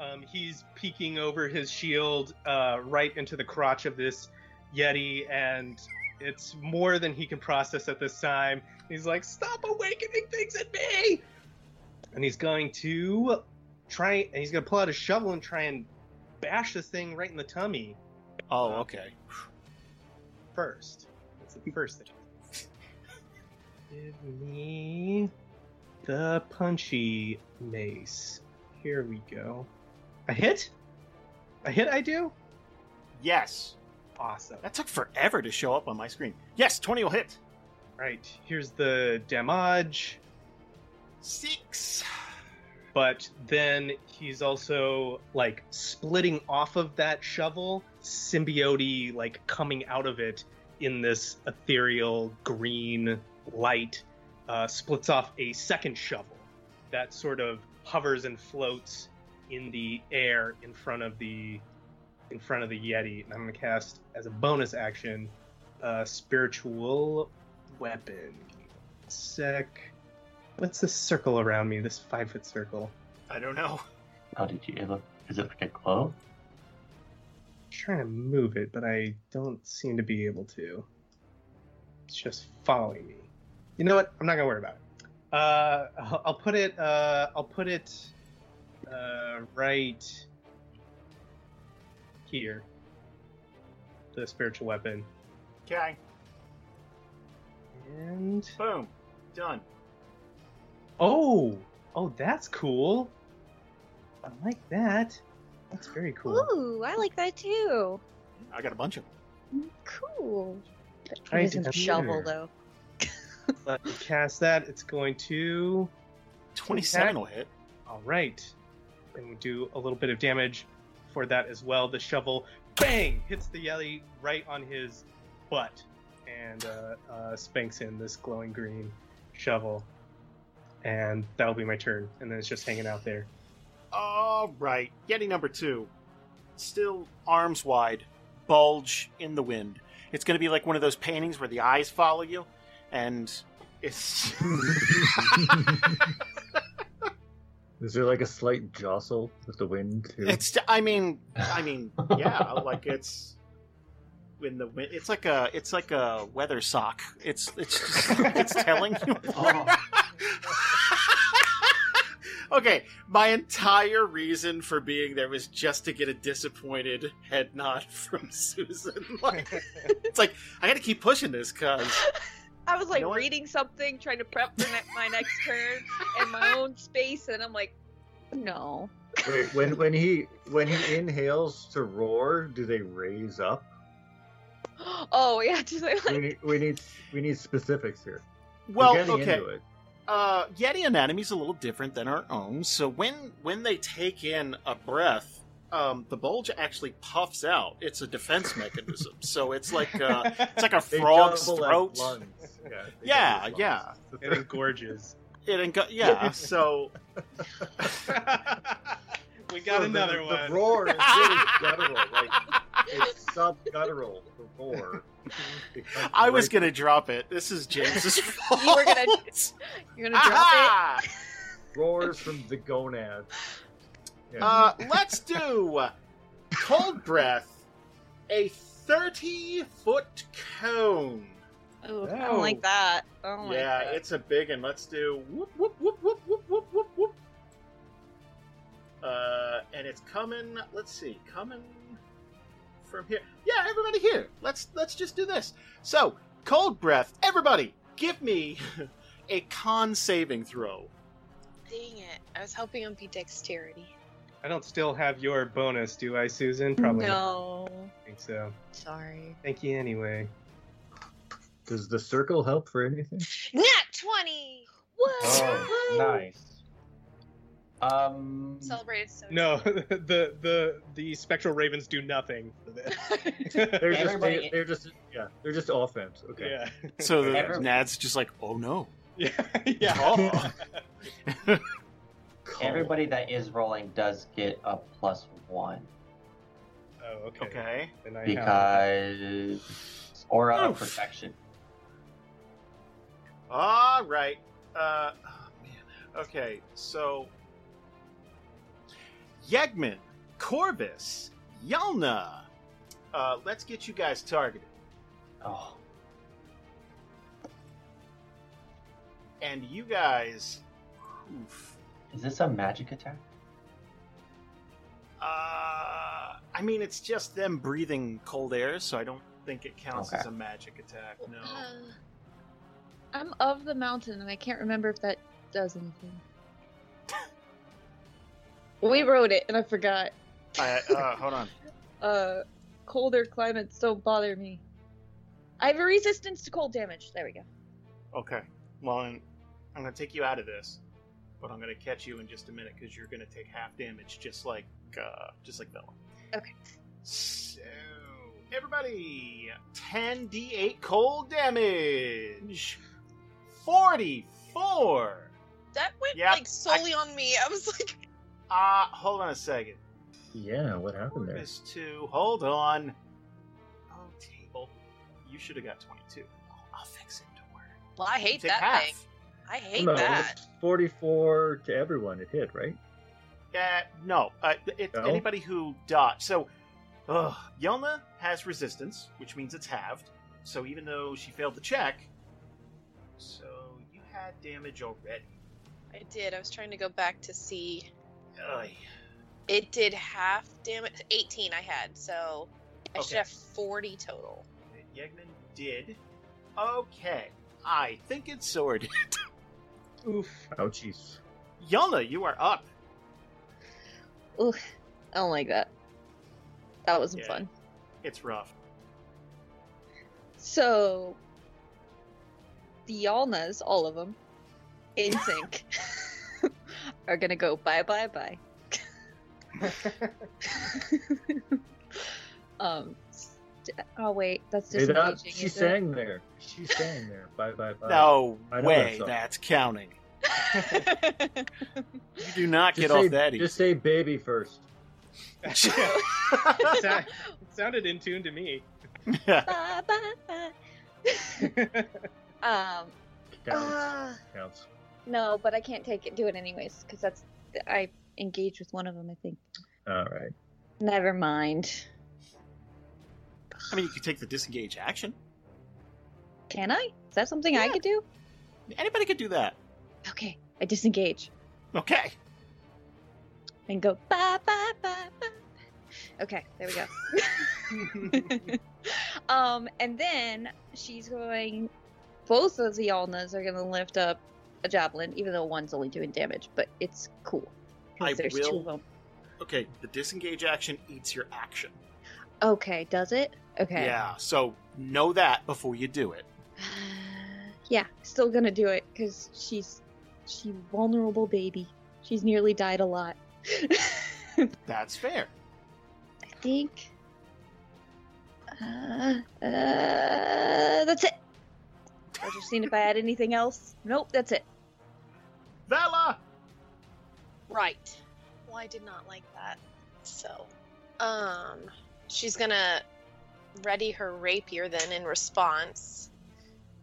Um, he's peeking over his shield uh, right into the crotch of this Yeti, and it's more than he can process at this time. He's like, "Stop awakening things in me!" and he's going to try. And he's going to pull out a shovel and try and bash this thing right in the tummy Oh, um, okay. first. That's the first thing. Give me the punchy mace. Here we go. A hit? A hit, I do? Yes. Awesome. That took forever to show up on my screen. Yes, 20 will hit. Right, here's the damage. Six. But then he's also like splitting off of that shovel, symbiote like coming out of it in this ethereal green light, uh, splits off a second shovel that sort of hovers and floats in the air in front of the in front of the yeti. And I'm gonna cast as a bonus action, uh, spiritual weapon. Give me one Sec. What's this circle around me? This five foot circle. I don't know. How did you? ever? look, is it like a glow? trying to move it, but I don't seem to be able to. It's just following me. You know what? I'm not gonna worry about it. Uh, I'll, I'll put it. Uh, I'll put it uh, right here. The spiritual weapon. Okay. And boom, done. Oh, oh, that's cool. I like that. That's very cool. Ooh, I like that too. I got a bunch of them. Cool. But Right, it isn't a shovel though. Let me cast that. It's going to 27 attack. will hit. All right. And we do a little bit of damage for that as well. The shovel, bang, hits the yeti right on his butt and uh, uh, spanks in this glowing green shovel. And that'll be my turn. And then it's just hanging out there. All right. Yeti number two. Still arms wide, bulge in the wind. It's going to be like one of those paintings where the eyes follow you, and it's. Is there like a slight jostle with the wind too? It's. I mean. I mean. Yeah. Like it's. When the wind, it's like a, it's like a weather sock. It's, it's, just, it's telling you. Oh. okay, my entire reason for being there was just to get a disappointed head nod from Susan. Like, it's like I got to keep pushing this because I was like know what? reading something, trying to prep for ne- my next turn in my own space, and I'm like, no. Wait, when when he when he inhales to roar, do they raise up? Oh yeah, just like, We need we need we need specifics here. We're Well, okay. into it. uh, Yeti anatomy is a little different than our own. So when when they take in a breath, um, the bulge actually puffs out. It's a defense mechanism. so it's like uh, it's like a frog's throat. lungs. Yeah, Yeah, double as yeah. lungs. It engorges. It ain't go- yeah. So we got So another the, one. The roar is really guttural, like it's sub guttural. The roar. I was right- gonna drop it. This is James's fault. you were gonna, you're gonna drop Aha! roars from the gonads. Yeah. Uh, let's do cold breath, a thirty foot cone. it. Ooh, I don't like that. I don't like yeah, that. it's a big one. Let's do whoop whoop whoop whoop whoop whoop whoop whoop. Uh, and it's coming. Let's see, coming from here. Yeah, everybody here. Let's let's just do this. So, cold breath. Everybody, give me a con saving throw. Dang it. I was hoping it would be dexterity. I don't still have your bonus, do I, Susan? Probably. not. No. I think so. Sorry. Thank you anyway. Does the circle help for anything? Nat 20! What? Oh, nice. Um, Celebrated so No, the the the spectral ravens do nothing for this. They're just they, they're just yeah they're just offense. Okay. yeah, So the Every- Nad's just like, oh no. yeah, yeah. Oh. Everybody that is rolling does get a plus one Oh, okay. Okay. Then I have- because aura of protection. All right. Uh, oh, man. Okay, so Yegman, Corvis, Yialna. Uh, let's get you guys targeted. Oh, And you guys, oof, Is this a magic attack? Uh, I mean, it's just them breathing cold air, so I don't think it counts Okay. as a magic attack. No. Uh, I'm of the mountain, and I can't remember if that does anything. we wrote it, and I forgot. I, uh, hold on. Uh, colder climates don't bother me. I have a resistance to cold damage. There we go. Okay. Well, I'm, I'm going to take you out of this, but I'm going to catch you in just a minute because you're going to take half damage, just like uh, just like Vela. Okay. So, everybody, 10d8 cold damage. 44. That went Yep, like solely on me. I was like, Uh, hold on a second. Yeah, what happened there? Miss two. Hold on. Oh, table. You should have got 22. I'll fix it. Don't worry. well, I hate Take that half. thing. I hate no, that. 44 to everyone. It hit, right? Uh, no. Uh, it, No? Anybody who dodged. So, uh, Yialna has resistance, which means it's halved. So even though she failed the check, so you had damage already. I did. I was trying to go back to see. Ugh. It did half damage. 18 I had, so I should have 40 total. Yegman did. Okay. I think it's sorted. Oof. Ouchies. Yialna, you are up. Ugh, I don't like that. That wasn't Yeah. fun. It's rough. So, the Yialnas, all of them, in sync, are gonna go bye bye bye. um, st- oh wait, that's Hey, that, disengaging. she is it? there. She sang there. Bye bye bye. No way that that's counting. you do not Just get say, off that easy. Just say baby first. it sounded in tune to me. Bye bye bye. um, Counts. ah, Counts. no, but I can't take it. Do it anyways because that's I engaged with one of them. I think. All right. Never mind. I mean, you could take the disengage action. Can I? Is that something I could do? Anybody could do that. Okay, I disengage Okay. and go bye bye bye bye. Okay, there we go. um, and then she's going. Both of the Alnas are going to lift up a javelin, even though one's only doing damage, but it's cool. I there's two will- of them. Okay, the disengage action eats your action. Okay, does it? Okay. Yeah, so know that before you do it. Yeah, still gonna do it because she's she's vulnerable baby. She's nearly died a lot. That's fair. I think. Uh, uh, that's it. I was just seeing if I had anything else. Nope, that's it. Vela! Right. Well, I did not like that. So, um, she's gonna ready her rapier then in response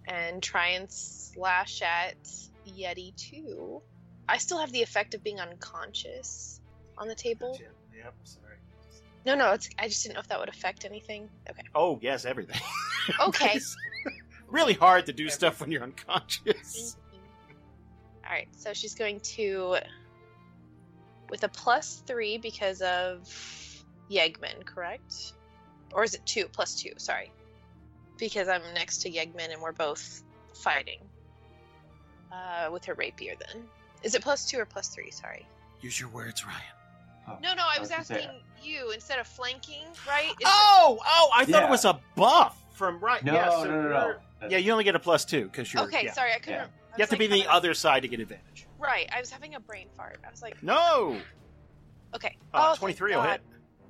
and try and slash at Yeti 2. I still have the effect of being unconscious on the table. Gotcha. Yep, sorry. No, no, it's I just didn't know if that would affect anything. Okay. Oh, yes, everything. Okay. really hard to do stuff when you're unconscious. All right, so she's going to with a plus three because of Yegman, correct? Or is it two plus two? Sorry, because I'm next to Yegman and we're both fighting uh, with her rapier. Then is it plus two or plus three? Sorry. Use your words, Ryan. No, no, I I was was gonna asking you instead of flanking, right? Is Oh, oh, I thought Yeah. it was a buff from right. No, yeah, so no, no, no. you're- Yeah, you only get a plus two because you're. Okay, yeah. sorry, I couldn't. I You was have to like be the having- other side to get advantage. Right, I was having a brain fart. I was like, No. okay. Uh, oh, thank 23 will God. hit.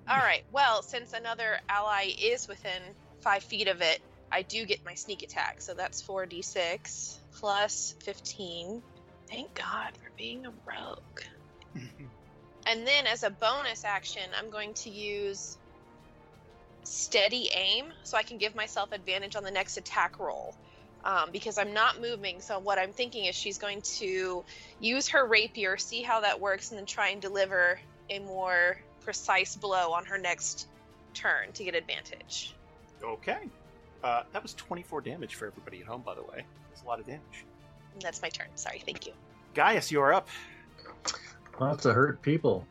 All right. Well, since another ally is within five feet of it, I do get my sneak attack. So that's 4d6 plus 15. Thank God for being a rogue. and then as a bonus action, I'm going to use steady aim so I can give myself advantage on the next attack roll. Um, because I'm not moving, so what I'm thinking is she's going to use her rapier, see how that works, and then try and deliver a more precise blow on her next turn to get advantage. Okay. Uh, that was 24 damage for everybody at home, by the way. That's a lot of damage. And that's my turn. Sorry, thank you. Gaius, you are up. Lots of hurt people.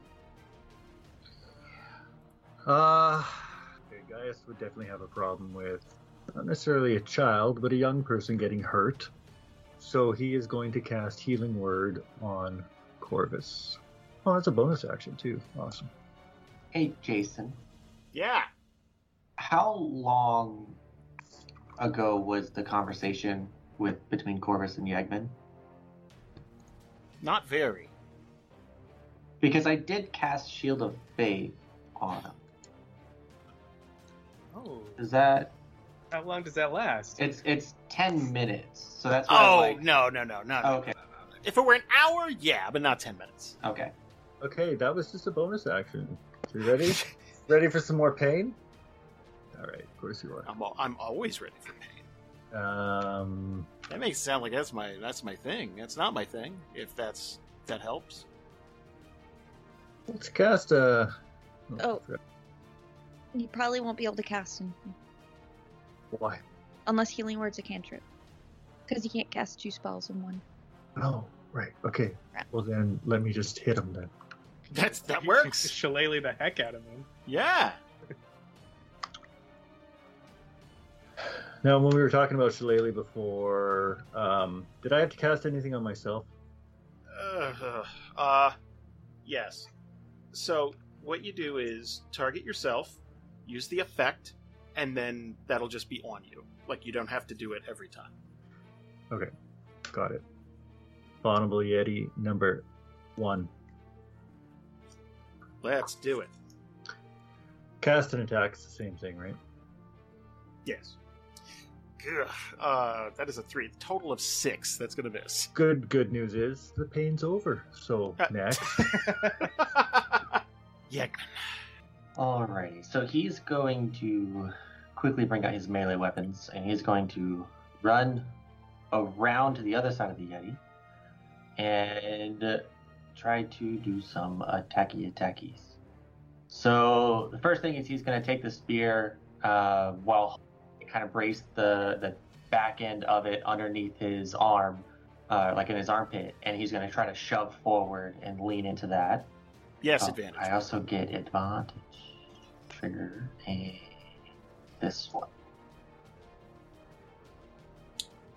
Uh, okay, Gaius would definitely have a problem with not necessarily a child, but a young person getting hurt. So he is going to cast Healing Word on Corvis. Oh, that's a bonus action too. Awesome. Hey, Jason. Yeah. How long ago was the conversation with between Corvis and Yegman? Not very. Because I did cast Shield of Faith on him. Oh. Is that? How long does that last? It's it's ten minutes. So that's. What I Oh was like, no no no no. no, Okay. no, no, no. If it were an hour, yeah, but not ten minutes. Okay. Okay, that was just a bonus action. You ready? ready for some more pain? All right, of course you are. I'm al- I'm always ready for pain. Um, That makes it sound like that's my that's my thing. That's not my thing. If that's if that helps. let's cast a. Oh. You probably won't be able to cast anything Why? unless healing word's a cantrip. Because you can't cast two spells in one. Oh, right. Okay. Well then, let me just hit him then. That's that works. Shillelagh the heck out of him. Yeah. Now, when we were talking about Shillelagh before, um, did I have to cast anything on myself? Uh, uh, yes. So what you do is target yourself, use the effect, and then that'll just be on you. Like you don't have to do it every time. Okay, got it. Vulnerable Yeti number one. Let's do it. Cast and attack is the same thing, right? Yes. Ugh, uh, that is a three. Total of six. That's gonna miss. Good good news is the pain's over. So Uh, next, Yeah. Alrighty, so he's going to quickly bring out his melee weapons, and he's going to run around to the other side of the Yeti and uh, try to do some attacky attackies. So the first thing is he's going to take the spear uh, while kind of brace the the back end of it underneath his arm, uh, like in his armpit, and he's going to try to shove forward and lean into that. Yes, Oh, advantage. I also get advantage trigger and this one.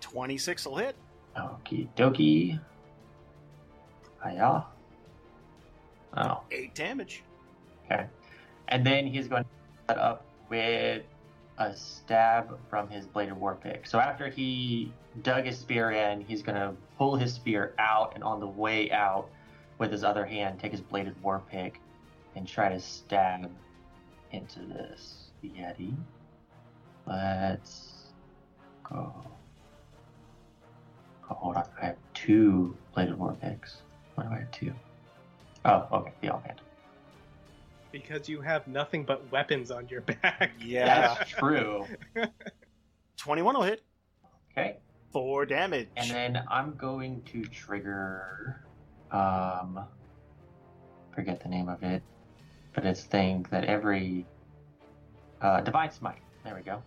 Twenty-six will hit. Okie dokie. Hiya. Oh, Eight damage. okay. And then he's going to set up with a stab from his bladed war pick. So after he dug his spear in, he's going to pull his spear out, and on the way out, with his other hand, take his bladed war pick and try to stab into this Yeti. Let's go. Oh, hold on. I have two bladed war picks. Why do I have two? Oh, okay. The offhand. Because you have nothing but weapons on your back. Yeah. That's true. Twenty-one will hit. Okay. Four damage. And then I'm going to trigger um forget the name of it. But it's thing that every uh Divine Smite. There we go.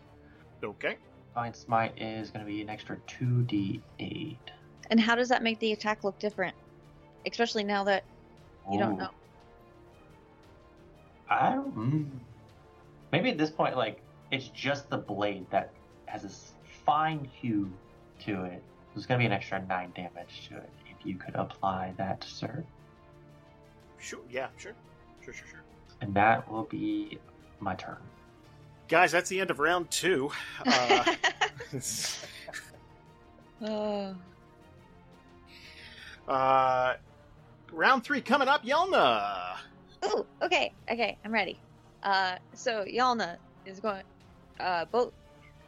Okay. Divine Smite is gonna be an extra two D eight. And how does that make the attack look different? Especially now that you don't know. I don't mm. maybe at this point like it's just the blade that has this fine hue to it. There's gonna be an extra nine damage to it if you could apply that, sir. Sure. Yeah. Sure. Sure. Sure. Sure. And that will be my turn. Guys, that's the end of round two. Uh, Oh. uh, round three coming up. Yialna. Ooh, okay, okay, I'm ready. Uh, so Yialna is going. Uh, both,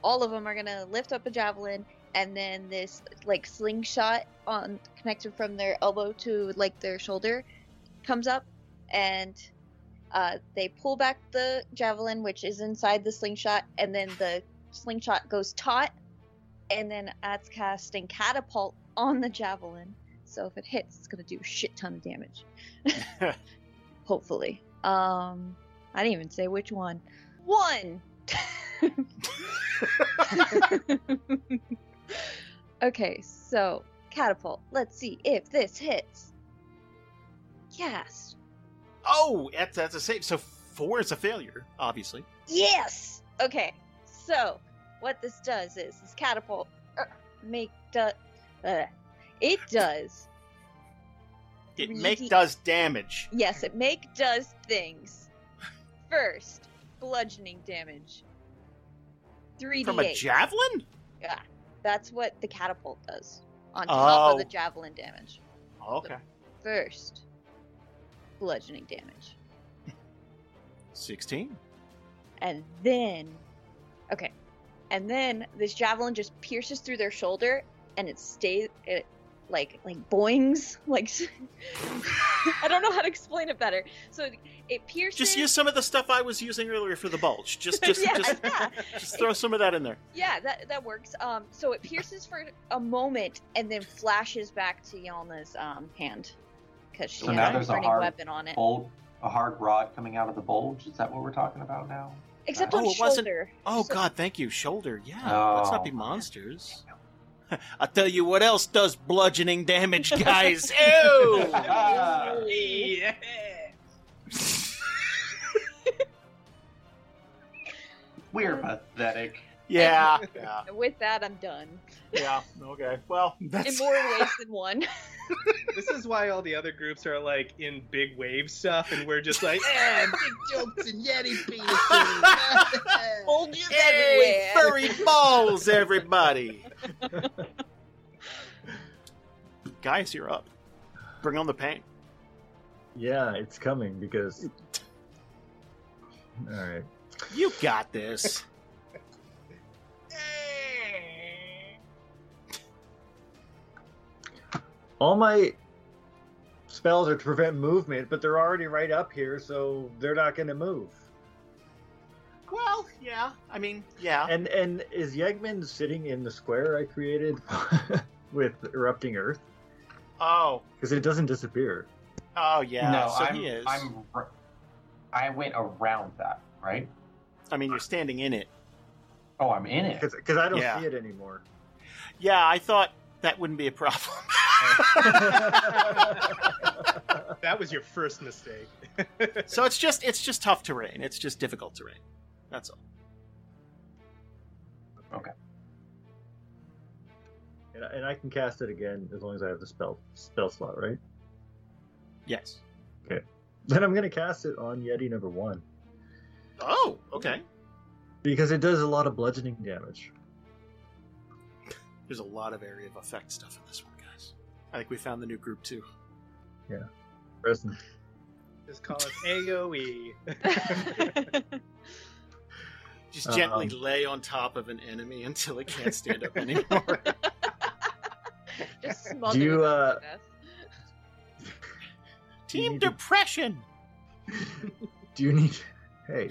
all of them are gonna lift up a javelin, and then this like slingshot on connected from their elbow to like their shoulder comes up, and uh, they pull back the javelin, which is inside the slingshot, and then the slingshot goes taut, and then that's casting catapult on the javelin. So if it hits, it's gonna do a shit ton of damage. Hopefully. Um, I didn't even say which one. One. okay, so catapult. Let's see if this hits. Yes. Oh, that's, that's a save. So four is a failure, obviously. Yes. Okay. So, what this does is this catapult uh, make do, uh, it does. It 3D make does damage. Yes, it make does things. First, bludgeoning damage. Three From a javelin? Yeah, that's what the catapult does on top of Oh. the javelin damage. Oh, okay. First, bludgeoning damage, 16. and then, okay, and then this javelin just pierces through their shoulder, and it stays. It like like boings like I don't know how to explain it better. So it pierces. Just use some of the stuff I was using earlier for the bulge. Just, just, Yeah, just, yeah. just throw some of that in there. Yeah, that that works. Um, so it pierces for a moment and then flashes back to Yialna's um hand because she So has now a there's a burning hard weapon on it. bolt, a hard rod coming out of the bulge. Is that what we're talking about now? Except Oh, on it wasn't- shoulder. Oh So- God, thank you. Shoulder. Yeah, let's Oh. not be monsters. I tell you what else does bludgeoning damage, guys. Ew! yeah. We're pathetic. Yeah. Yeah. With that, I'm done. Yeah. Okay. Well, In more ways than one. This is why all the other groups are like in big wave stuff, and we're just like, eh, big jokes and Yeti penises. Bulges Hey, everywhere. furry balls, everybody. guys, you're up. Bring on the pain. Yeah, it's coming because. All right. You got this. All my spells are to prevent movement, but they're already right up here, so they're not going to move. Well, yeah. I mean, yeah. And and is Yegman sitting in the square I created with erupting earth? Oh. Because it doesn't disappear. Oh yeah. no, so I'm, he is. I'm. r- I went around that, right? I mean, you're standing in it. Oh, I'm in it. Because I don't Yeah. see it anymore. Yeah, I thought that wouldn't be a problem. That was your first mistake. so it's just it's just tough terrain. It's just difficult terrain. That's all. Okay. And, I- and I can cast it again as long as I have the spell spell slot, right? Yes. Okay. Then I'm going to cast it on Yeti number one Oh, okay. because it does a lot of bludgeoning damage. There's a lot of area of effect stuff in this one, guys. I think we found the new group too. Yeah. Present. Just call it AOE. Just gently Um, lay on top of an enemy until it can't stand up anymore. Just Do you, uh, to death. Team depression. Do you need? Hey,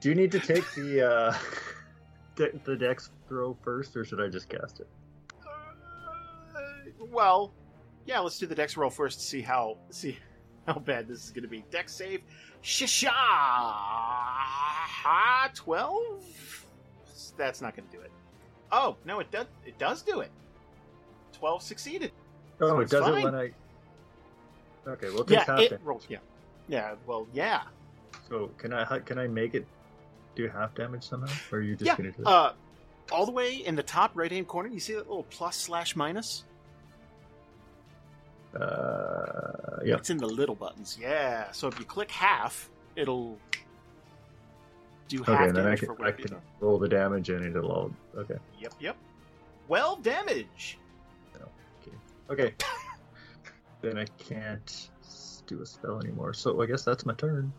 do you need to take the uh, de- the dex throw first, or should I just cast it? Well, yeah. Let's do the dex roll first to see how see how bad this is going to be. Dex save, shisha, twelve. That's not going to do it. Oh no, it does. It does do it. Twelve succeeded. Oh, So it it's does fine. it when I. Okay, well, Yeah, half it rolls. Yeah, yeah. Well, yeah. So can I can I make it do half damage somehow, or are you just yeah. gonna do it? Uh, all the way in the top right hand corner, you see that little plus slash minus? Uh, yeah. It's in the little buttons. Yeah. So if you click half, it'll do half Okay, then I damage can, for I whatever you can do. roll the damage and it'll all. Okay. Yep, yep. Well, damage. Okay. then I can't do a spell anymore. So I guess that's my turn.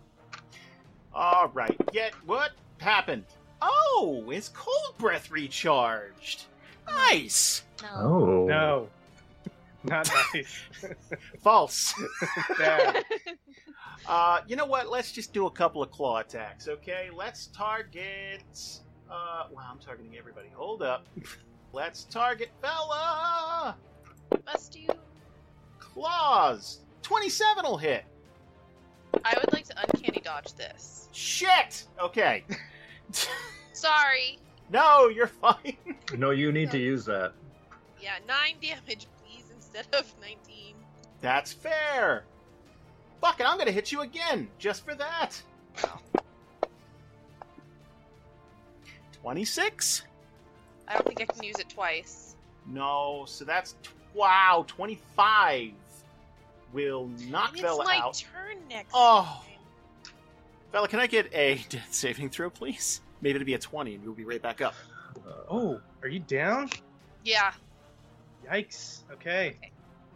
All right. Yet what happened? Oh, it's cold breath recharged. Nice. Oh. No. Not nice. False. Bad. Uh, you know what? Let's just do a couple of claw attacks, okay? Let's target. Uh, wow, I'm targeting everybody. Hold up. Let's target Vela. Bust you. Claws. 27 will hit. I would like to uncanny dodge this. Shit. Okay. Sorry. no, you're fine. No, you need to use that. Yeah, nine damage, please, instead of nineteen. That's fair. fuck it, I'm gonna hit you again, just for that. 26? I don't think I can use it twice. No, so that's wow, 25 will knock And it's my out. turn next. Oh. Vela, can I get a death saving throw, please? Maybe it'll be a 20 and we'll be right back up. Oh, are you down? Yeah. Yikes. Okay.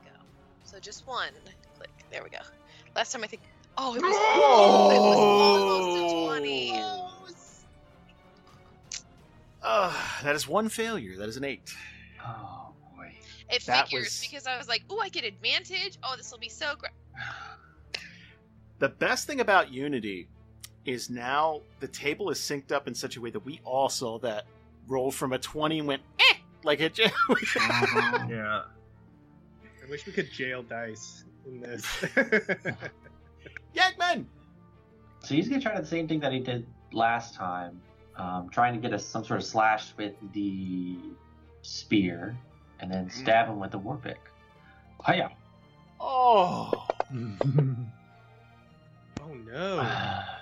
Go. So just one. Click. There we go. Last time I think. Oh, it was, Oh! it was almost a 20. Uh, that is one failure. That is an 8. Oh, boy. It That figures was- because I was like, "Ooh, I get advantage. Oh, this will be so great." The best thing about Unity is now the table is synced up in such a way that we all saw that roll from a 20 and went, eh, like it just. yeah. I wish we could jail dice in this. Yagman! So he's gonna try the same thing that he did last time, um, trying to get us some sort of slash with the spear, and then stab him with the war pick. Hiya! Oh. oh no.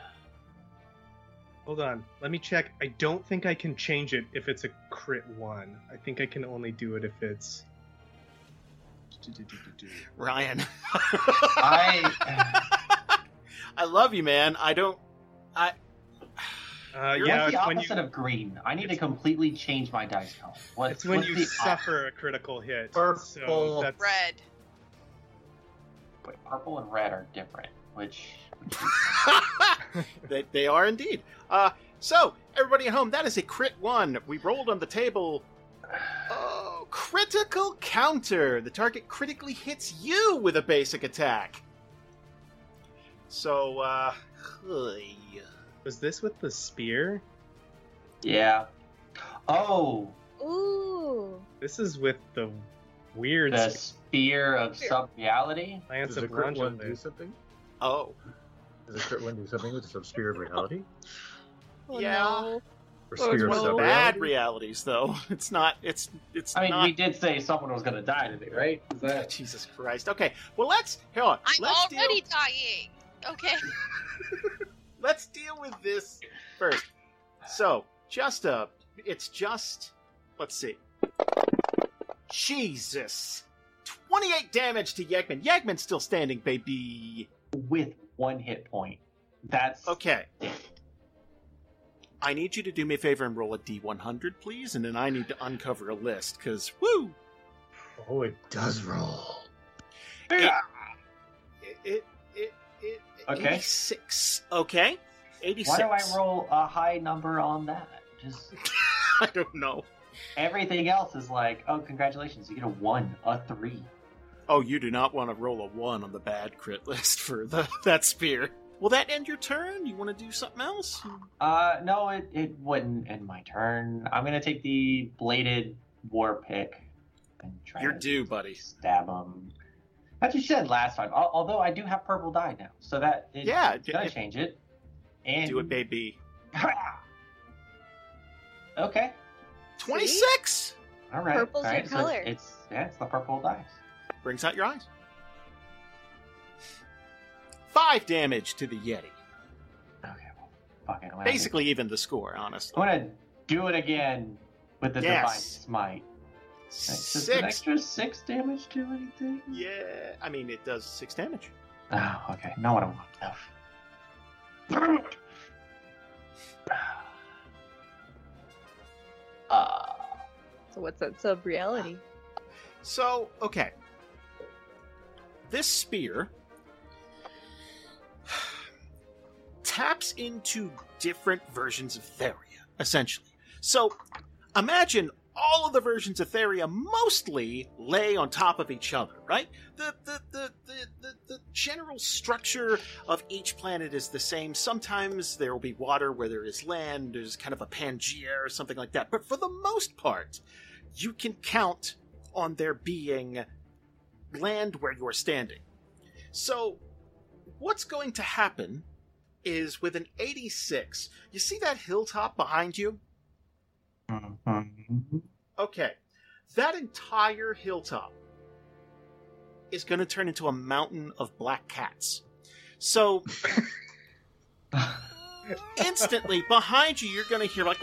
Hold on. Let me check. I don't think I can change it if it's a crit one. I think I can only do it if it's. Ryan. I I love you, man. I don't. I. Uh, You're yeah, like the it's when opposite you- of green. I need to completely change my dice count. What, It's when what's you the suffer a critical hit. Purple. So that's Red. Wait, purple and red are different. Which? they, they are indeed. Uh, so, everybody at home, that is a crit one. We rolled on the table. Oh, critical counter. The target critically hits you with a basic attack. So, uh. hey. Was this with the spear? Yeah. Oh, Ooh. This is with the weird the sp- spear of sub-reality. Lance Does of a crit one do something? Oh. Does a crit one do something with the subsphere of reality? Oh, yeah. no. Or Well, sphere of one of the bad realities, though. It's not. It's. It's I mean, not. we did say someone was gonna die today, right? Is that... Jesus Christ. Okay. Well, let's. Hold on. I'm let's already deal. dying. Okay. Let's deal with this first. So, just uh, it's just. Let's see. Jesus. 28 damage to Yegman. Yegman's still standing, baby. With one hit point. That's Okay. I need you to do me a favor and roll a d100, please, and then I need to uncover a list, because, woo! Oh, it does roll. It, it, it, it, Okay. 86. Okay. 86. Why do I roll a high number on that? Just I don't know. everything else is like, oh, congratulations, you get a one, a three. Oh, you do not want to roll a 1 on the bad crit list for the, that spear. Will that end your turn? You want to do something else? Uh, no, it, it wouldn't end my turn. I'm gonna take the bladed war pick and try You're to due, buddy. stab him. That's what you said last time. Although I do have purple dye now, so that it, Yeah, it's gonna it- change it. And Do it, baby. okay, 26! all right. Purple's all your right, so color. It's, it's yeah, it's the purple dice. Brings out your eyes. 5 damage to the Yeti. Okay, well, fuck it. I'm gonna- Basically, even the score, honestly. I'm gonna do it again with the divine Yes. smite. It's just an Six. extra six damage to anything. Yeah, I mean, it does 6 damage. Oh, okay. Not what I want. Uh, So what's that sub reality? So, okay. This spear taps into different versions of Theria, essentially. So, imagine all of the versions of Theria mostly lay on top of each other, right? The, the, the, the, the, general structure of each planet is the same. Sometimes there will be water where there is land, there's kind of a Pangea or something like that. But for the most part, you can count on there being land where you're standing. So, what's going to happen is with an 86, you see that hilltop behind you? Mm-hmm. Okay. That entire hilltop is going to turn into a mountain of black cats. So instantly behind you, you're going to hear like,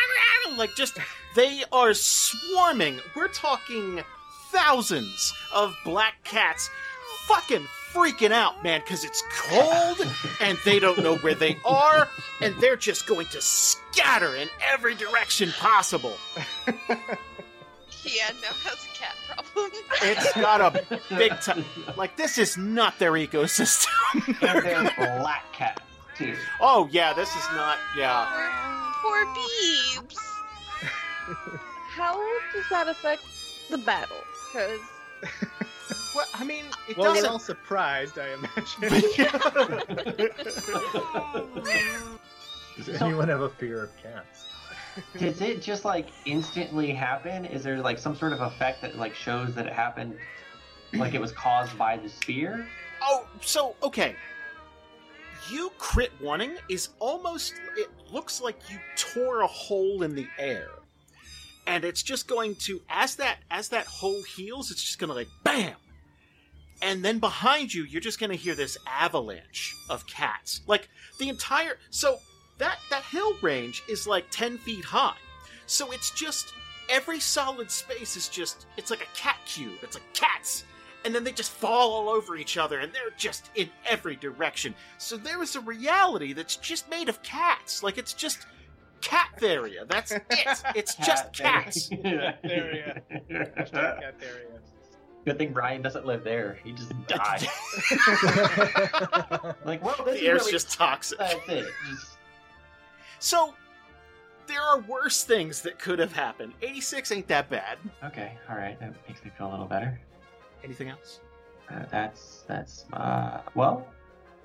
like just they are swarming. We're talking thousands of black cats, fucking freaking out, man, because it's cold and they don't know where they are, and they're just going to scatter in every direction possible. Yeah, no has a cat problem. It's got a big time. Like this is not their ecosystem. And there's black cats, too. oh yeah, this is not. Yeah. Poor Beebs. How does that affect the battle? Because Well, I mean, it well, they're doesn't. all surprised, I imagine. Does anyone have a fear of cats? Does it just like instantly happen? Is there like some sort of effect that like shows that it happened, like it was caused by the spear? Oh, so okay. You crit warning is almost. It looks like you tore a hole in the air, and it's just going to as that as that hole heals, it's just going to like bam, and then behind you, you're just going to hear this avalanche of cats. Like the entire. So that that hill range is like ten feet high, so it's just every solid space is just it's like a cat cube. It's like cats and then they just fall all over each other and they're just in every direction. So there is a reality that's just made of cats. Like it's just Cattheria. That's it. It's just cats. Cattheria. Hashtag Cattheria. Good thing Brian doesn't live there. He just died. like, well, this The air's really- just toxic. That's it. Just- So there are worse things that could have happened. 86 ain't that bad. Okay, all right, that makes me feel a little better. Anything else? Uh, that's that's uh well.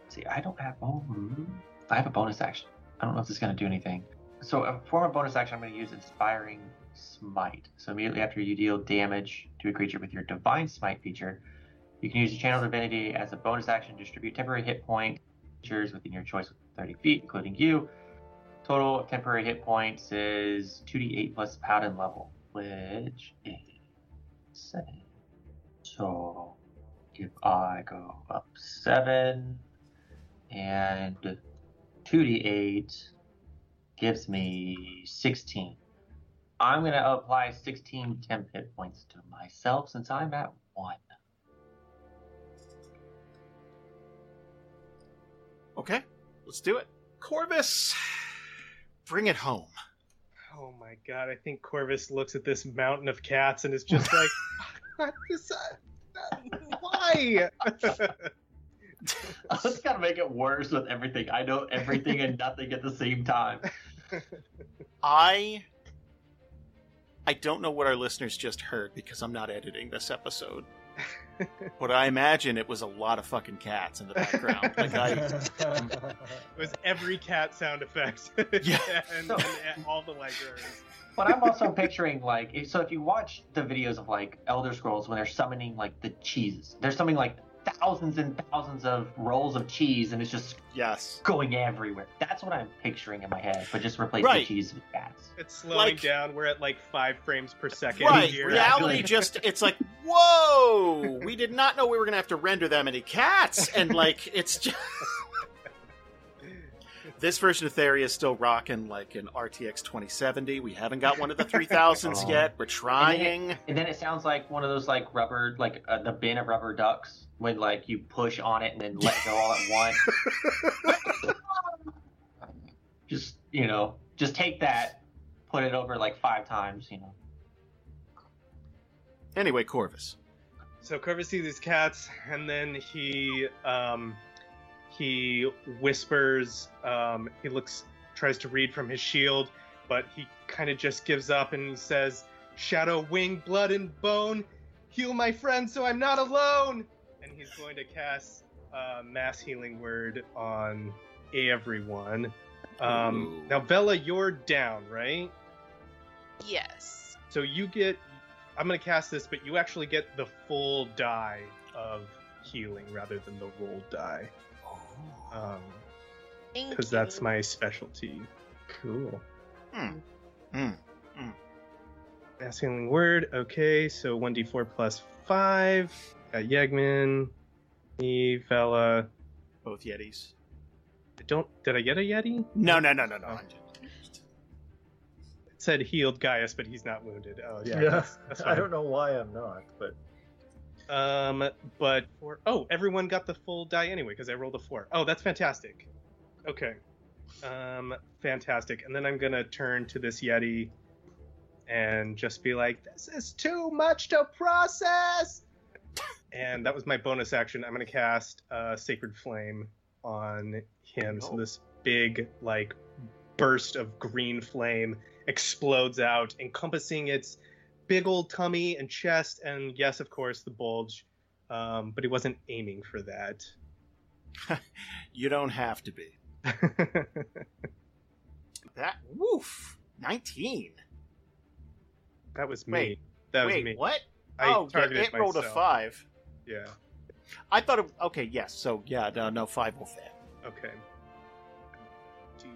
See, I don't have oh, hmm. I have a bonus action. I don't know if this is gonna do anything. So, a form of bonus action, I'm gonna use Inspiring Smite. So immediately after you deal damage to a creature with your Divine Smite feature, you can use your Channel Divinity as a bonus action to distribute temporary hit point creatures within your choice of 30 feet, including you. Total temporary hit points is 2d8 plus Paladin level, which is 7. So if I go up 7 and 2d8 gives me 16. I'm going to apply 16 temp hit points to myself since I'm at 1. Okay, let's do it. Corvis, bring it home. Oh my god, I think Corvis looks at this mountain of cats and is just like, "What is that? why? I just got to make it worse with everything. I know everything and nothing at the same time. I I don't know what our listeners just heard because I'm not editing this episode. but I imagine it was a lot of fucking cats in the background. Like I it was every cat sound effect. Yeah. and, and, and all the libraries. But I'm also picturing like if, so if you watch the videos of like Elder Scrolls when they're summoning like the cheeses, they're summoning like thousands and thousands of rolls of cheese and it's just yes going everywhere. That's what I'm picturing in my head, but just replace Right. the cheese with cats. It's slowing Like- down. We're at like five frames per second. Right, here. reality just it's like, whoa, we did not know we were gonna have to render that many cats and like it's just This version of Theria is still rocking like an RTX 2070. We haven't got one of the 3000s Oh. yet. We're And trying. then, it, and then it sounds like one of those like rubber, like uh, the bin of rubber ducks when like you push on it and then let go all at once. just you know, just take that, put it over like five times. You know. Anyway, Corvis. So Corvis sees these cats, and then he um, he whispers. Um, he looks, tries to read from his shield, but he kind of just gives up, and he says, "Shadow, wing, blood, and bone, heal my friend, so I'm not alone." And he's going to cast uh, mass healing word on everyone. Um, now, Vela, you're down, right? Yes. So you get. I'm gonna cast this, but you actually get the full die of healing rather than the rolled die. Um, because that's my specialty. Cool. Hmm. Hmm. Mass healing word. Okay, so 1d4 plus 5. Got Yegman, me, Vela. both Yetis. I don't. Did I get a Yeti? No, no, no, no, no. I'm It said healed Gaius, but he's not wounded. Oh yeah. Yeah, That's, that's I don't know why I'm not, but Um, but for oh, everyone got the full die anyway because I rolled a four. Oh, that's fantastic. Okay, um, fantastic. And then I'm gonna turn to this Yeti and just be like, "This is too much to process." and that was my bonus action. I'm gonna cast uh, Sacred Flame on him. So this big like burst of green flame explodes out, encompassing its big old tummy and chest, and yes, of course, the bulge. Um, but he wasn't aiming for that. You don't have to be. That woof, nineteen. That was me. Wait, that was wait, me. what? I oh, yeah, it rolled a five. Yeah. I thought. It, okay, yes. So yeah, no, no five will fail. Okay. Do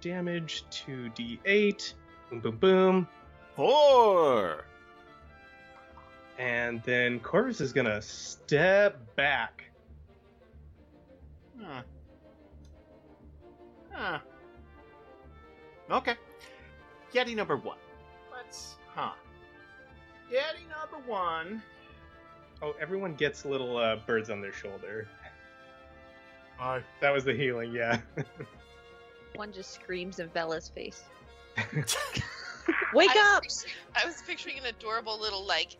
damage to D8. Boom, boom, boom. Four. And then Corvis is gonna step back. Huh. Huh. Okay. Yeti number one. Let's. Huh. Yeti number one. Oh, everyone gets little uh, birds on their shoulder. Uh, that was the healing, yeah. One just screams in Vela's face. Wake I up! Was I was picturing an adorable little like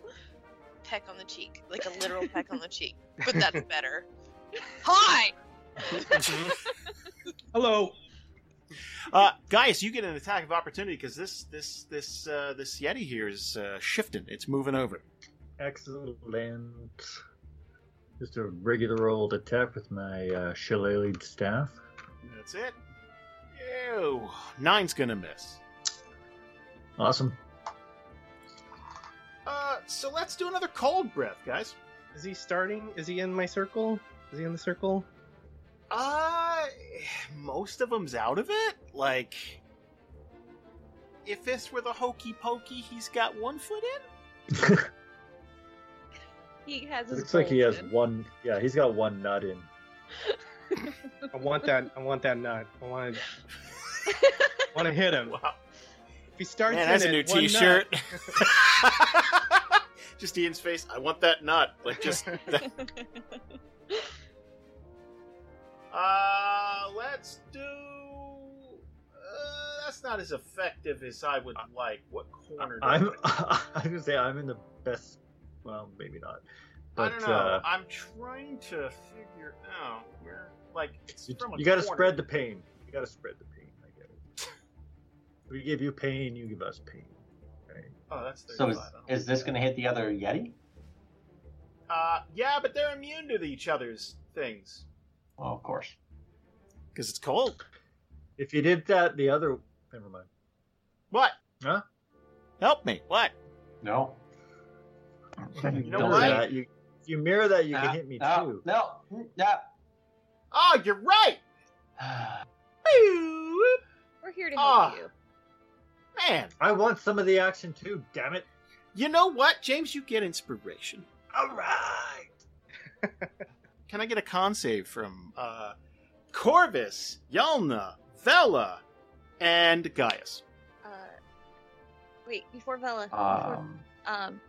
peck on the cheek, like a literal peck on the cheek, but that's better. Hi. Hello. Uh, guys, you get an attack of opportunity because this this this uh, this Yeti here is uh, shifting. It's moving over. excellent. Just a regular old attack with my uh, shillelagh'd staff. That's it. Ew. Nine's gonna miss. Awesome. Uh, so let's do another cold breath, guys. Is he starting? Is he in my circle? Is he in the circle? Uh, most of them's out of it. Like, if this were the hokey pokey, he's got one foot in. He has his Looks like he has one. Yeah, he's got one nut in. I want that. I want that nut. I want to. want to hit him. Wow. If he starts Man, in that's a new one T-shirt. just Ian's face. I want that nut. Like just. uh, let's do. Uh, that's not as effective as I would like. What corner? I'm. I- I was gonna say I'm in the best. Well, maybe not. I But don't know. uh, I'm trying to figure out where, like, it's from a you got to corner. spread the pain. You got to spread the pain. I get it. We give you pain, you give us pain. Right? Oh, that's So is, 35. is this going to hit the other Yeti? Uh, yeah, but they're immune to each other's things Well, of course. because it's cold. If you did that, the other. Never mind. What? Huh? Help me. What? No. You know Mirror what? that, you, if you mirror that, you Ah, can hit me no, too. No, no. Oh, you're right. We're here to help Ah. you. Man, I want some of the action too. Damn it! you know what, James? You get inspiration. All right. Can I get a con save from uh, Corvis, Yialna, Vela, and Gaius? Uh, wait, before Vela. before, Um, um,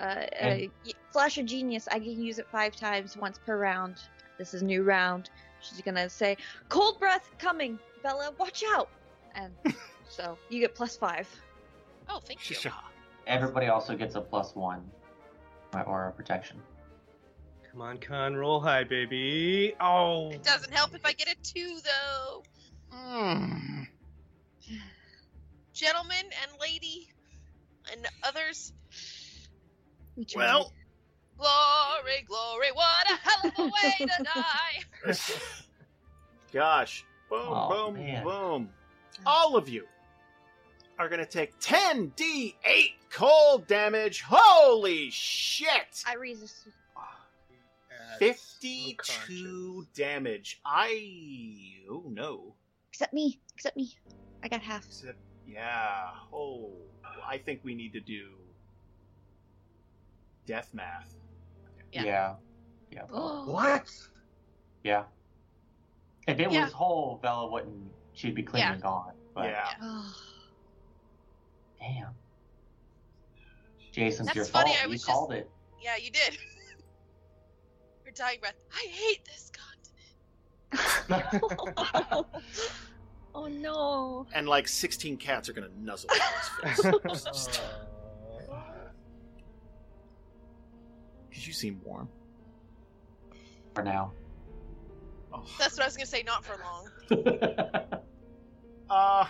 uh, uh, and- y- Flash of Genius. I can use it five times, once per round. This is new round. She's gonna say, "Cold breath coming, Vela. Watch out!" And so you get plus five. Oh, thank you. everybody also gets a plus one by aura protection. Come on, Con, roll high, baby. Oh, It doesn't help if I get a two, though. Hmm. Gentlemen and lady and others, We. Well, glory, glory, what a hell of a way to die. gosh. Boom, Oh, boom, man. boom. All of you are going to take 10d8 cold damage. Holy shit! I resist. 52 damage. I. Oh no. Except me. Except me. I got half. Except, yeah. Oh. I think we need to do death math. Yeah. Yeah. Yeah. Oh. What? Yeah. If it Yeah. was whole, Vela wouldn't. She'd be clean Yeah. and gone. But Yeah. Oh. Damn. Jason's That's your funny, fault. I you was just- called it. Yeah, you did. Your dying breath. I hate this continent. oh no. And like 16 cats are gonna nuzzle in his face. Because you seem warm. For now. That's what I was gonna say. Not for long. Uh,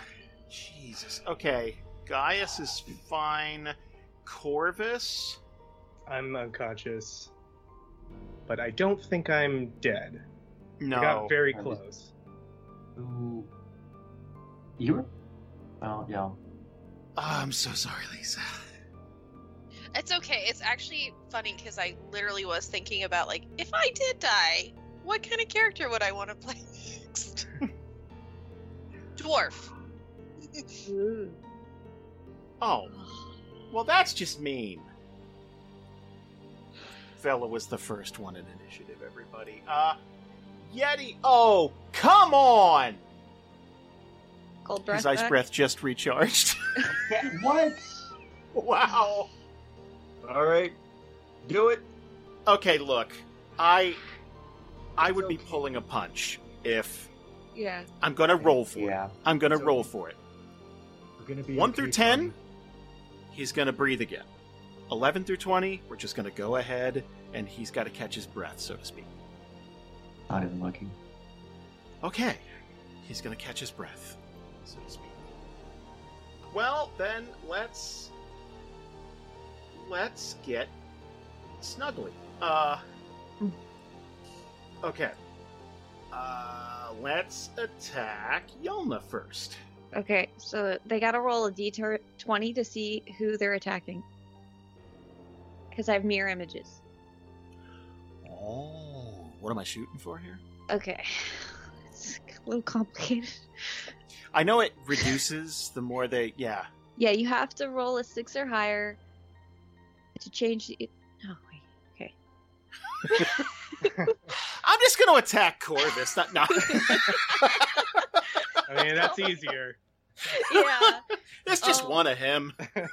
Jesus. Okay. Gaius is fine. Corvis? I'm unconscious, but I don't think I'm dead. No. I got very I'm close. Ooh. You were? Well, yeah. Ah, I'm so sorry, Lisa. It's okay. It's actually funny because I literally was thinking about like, if I did die, what kind of character would I want to play next? Dwarf. Oh. Well, that's just mean. Vela was the first one in initiative, everybody. Uh, Yeti. Oh, come on! Cold breath. His ice back. breath just recharged. What? wow. All right, do it. Okay, look. I I would be pulling a punch if Yeah. I'm gonna roll for Yeah. it. I'm gonna roll for it. We're gonna be One okay, through ten, he's gonna breathe again. Eleven through twenty, we're just gonna go ahead and he's gotta catch his breath, so to speak. Not even looking. Okay. He's gonna catch his breath, so to speak. Well, then let's let's get snuggly. Uh Okay. Uh let's attack Yialna first. Okay, so they gotta roll a d20 to see who they're attacking. Because I have mirror images. Oh, what am I shooting for here? Okay. It's a little complicated. I know it reduces the more they yeah. Yeah, you have to roll a six or higher to change the. Oh, wait. Okay. I'm just gonna attack Corvis. Not, no. I mean, that's easier. yeah. There's just Oh. one of him.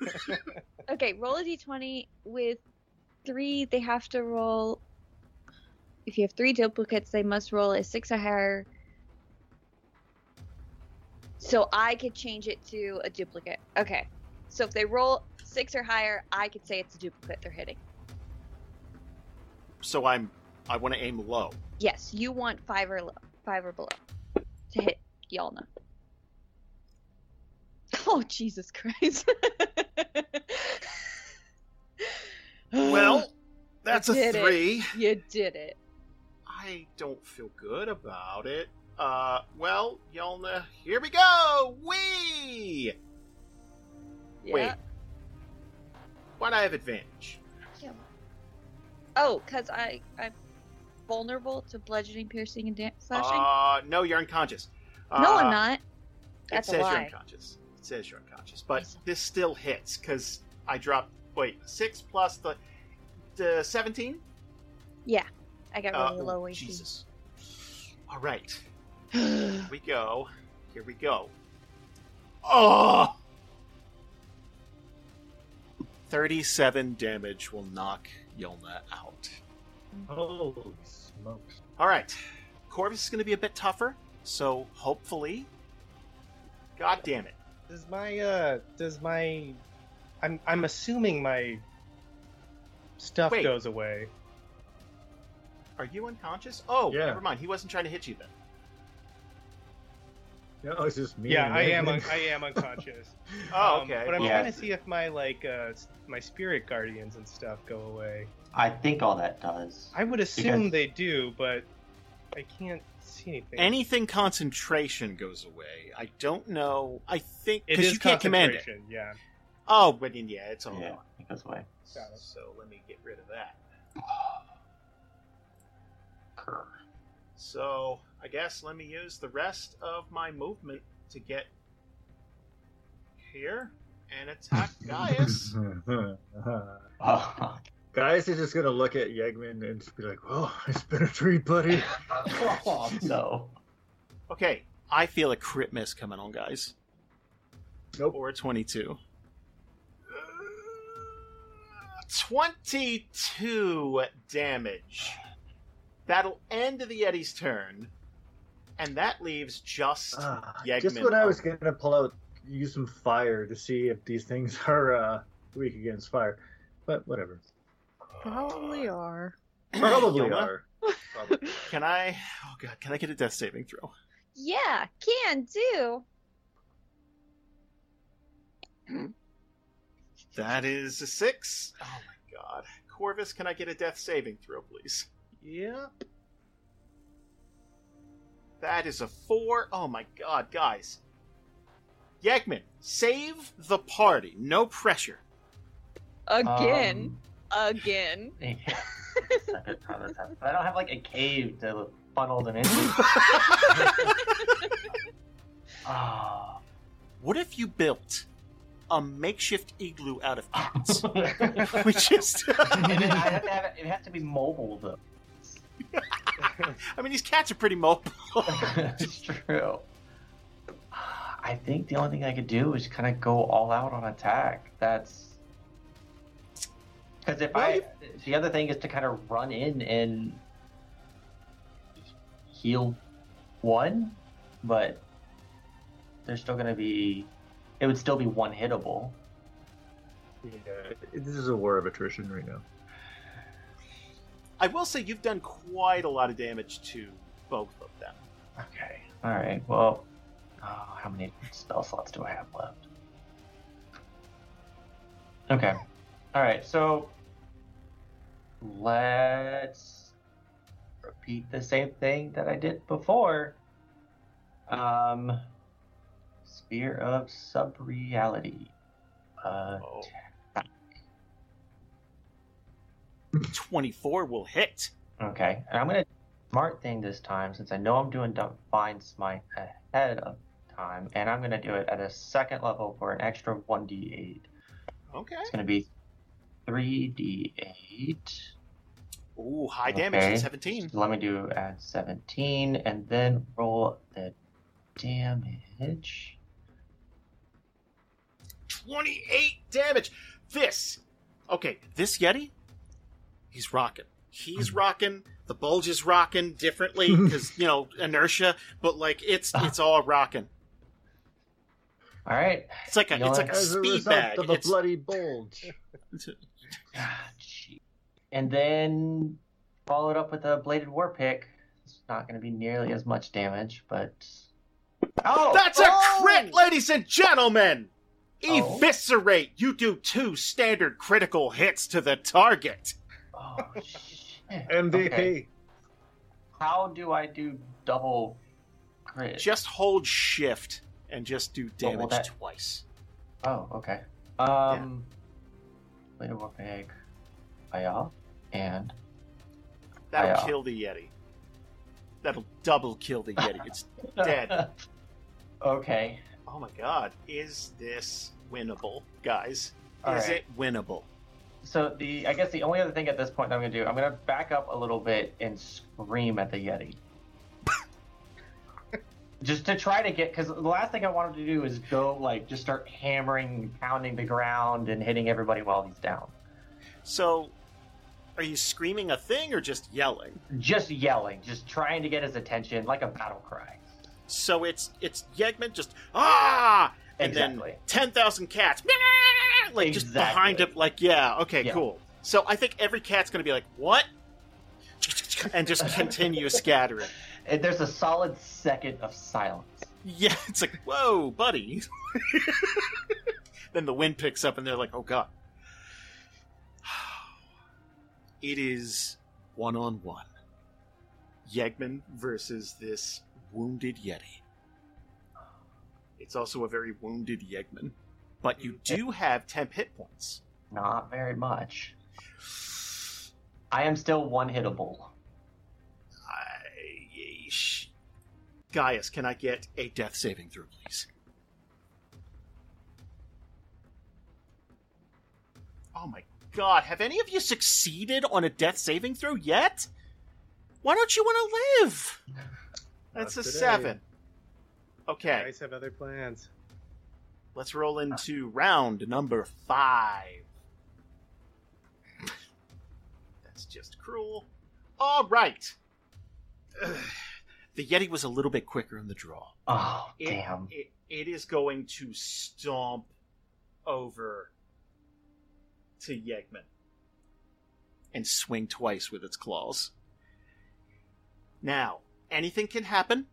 Okay, roll a d20 with three. They have to roll. If you have three duplicates, they must roll a six or higher. So I could change it to a duplicate. Okay. So if they roll six or higher, I could say it's a duplicate they're hitting. So I'm I want to aim low. Yes, you want five or low, five or below to hit Yialna. Oh Jesus Christ! Well, that's a did it. three. You did it. I don't feel good about it. Uh, well, Yialna, here we go! Wee! Wait. Why'd I have advantage? Oh, cause I I'm vulnerable to bludgeoning, piercing, and da- slashing. Uh, no, you're unconscious. No, Uh, I'm not. That's it a says you're unconscious. It says you're unconscious, but this still hits because I dropped. Wait, six plus the the seventeen. Yeah, I got Uh, really oh, low AC. Jesus. All right, here we go. Here we go. Oh. 37 damage will knock Yialna out. Holy smokes! All right, Corvis is going to be a bit tougher, so hopefully. God damn it! Does my uh does my I'm I'm assuming my stuff Wait. goes away. Are you unconscious? Oh, Yeah. never mind. He wasn't trying to hit you then. No, it's just me. Yeah, and I am Megan. un- I am unconscious. Oh, Um, okay. but I'm Yeah. trying to see if my like uh s- my spirit guardians and stuff go away. I think all that does. I would assume Because- they do, but I can't see anything. Anything concentration goes away. I don't know. I think because you can't command it. Yeah. Oh, but then, yeah, it's all Yeah, gone. it goes away. So let me get rid of that. So I guess let me use the rest of my movement to get here and attack Gaius. Oh. Gaius is just gonna look at Yegman and just be like, "Oh, it's been a treat, buddy." oh no. Okay, I feel a crit miss coming on, guys. Nope. Or a 22. 22 damage. That'll end the Yeti's turn. And that leaves just Ah, Yegman. Just when I was going to pull out, use some fire to see if these things are uh, weak against fire. But whatever. Probably are. Probably Yoma? are. Can I? Oh god, can I get a death saving throw? Yeah, can do. That is a six. Oh my god. Corvis, can I get a death saving throw, please? Yeah. That is a four. Oh my god, guys. Yegman, save the party. No pressure. Again. Um, Again. Second time this happens. I don't have like a cave to funnel them into. Ah. What if you built a makeshift igloo out of cats? we just. and then I have to have it, it has to be mobile though. I mean, these cats are pretty mobile. it's true. I think the only thing I could do is kind of go all out on attack. That's because if I the other thing is to kind of run in and heal one, but there's still going to be it would still be one hittable. Yeah, this is a war of attrition right now. I will say you've done quite a lot of damage to both of them. Okay. All right. Well, oh, how many spell slots do I have left? Okay. All right. So let's repeat the same thing that I did before. Um, Sphere of Subreality. Uh, 24 will hit. Okay, and I'm gonna smart thing this time since I know I'm doing Divine Smite ahead of time, and I'm gonna do it at a second level for an extra 1d8. Okay. It's gonna be 3d8. Ooh, high damage at 17. so let me do add 17, and then roll the damage. 28 damage. This. Okay, this Yeti, he's rocking. He's hmm. rocking. The bulge is rocking differently because, you know, inertia, but like it's ah. it's all rocking. All right. It's like a You know it's like a As a speed result bag. of a It's- bloody bulge. And then followed up with a bladed war pick. It's not going to be nearly as much damage, but oh, That's a crit, ladies and gentlemen! Oh. Eviscerate! You do two standard critical hits to the target. Oh shit! MVP. Okay. How do I do double crit? Just hold shift and just do well, damage that- twice. Oh, okay. Um, bladed war pick, fire, and That'll I, uh, kill the Yeti. That'll double kill the Yeti. It's dead. okay. Oh my god. Is this winnable, guys? All is right. it winnable? So the I guess the only other thing at this point that I'm gonna do, I'm gonna back up a little bit and scream at the Yeti. just to try to get because the last thing I wanted to do is go like just start hammering, pounding the ground, and hitting everybody while he's down. So, are you screaming a thing or just yelling? Just yelling, just trying to get his attention like a battle cry. So it's it's Yegman just ah, and Exactly. then ten thousand cats, like just Exactly. behind him. Like yeah, okay, Yeah. cool. So I think every cat's gonna be like what, and just continue scattering. And there's a solid second of silence. Yeah, it's like whoa, buddy. then the wind picks up, and they're like, oh god. It is one on one. Yegman versus this wounded Yeti. It's also a very wounded Yegman. But you do have temp hit points. Not very much. I am still one hittable. Yeesh. Gaius, can I get a death saving throw, please? Oh my god, have any of you succeeded on a death saving throw yet? Why don't you want to live? That's Not a today. seven. Okay. Guys have other plans. Let's roll into round number five. That's just cruel. All right. Ugh. The Yeti was a little bit quicker in the draw. Oh, It- damn. It, it is going to stomp over to Yegman and swing twice with its claws. Now, anything can happen.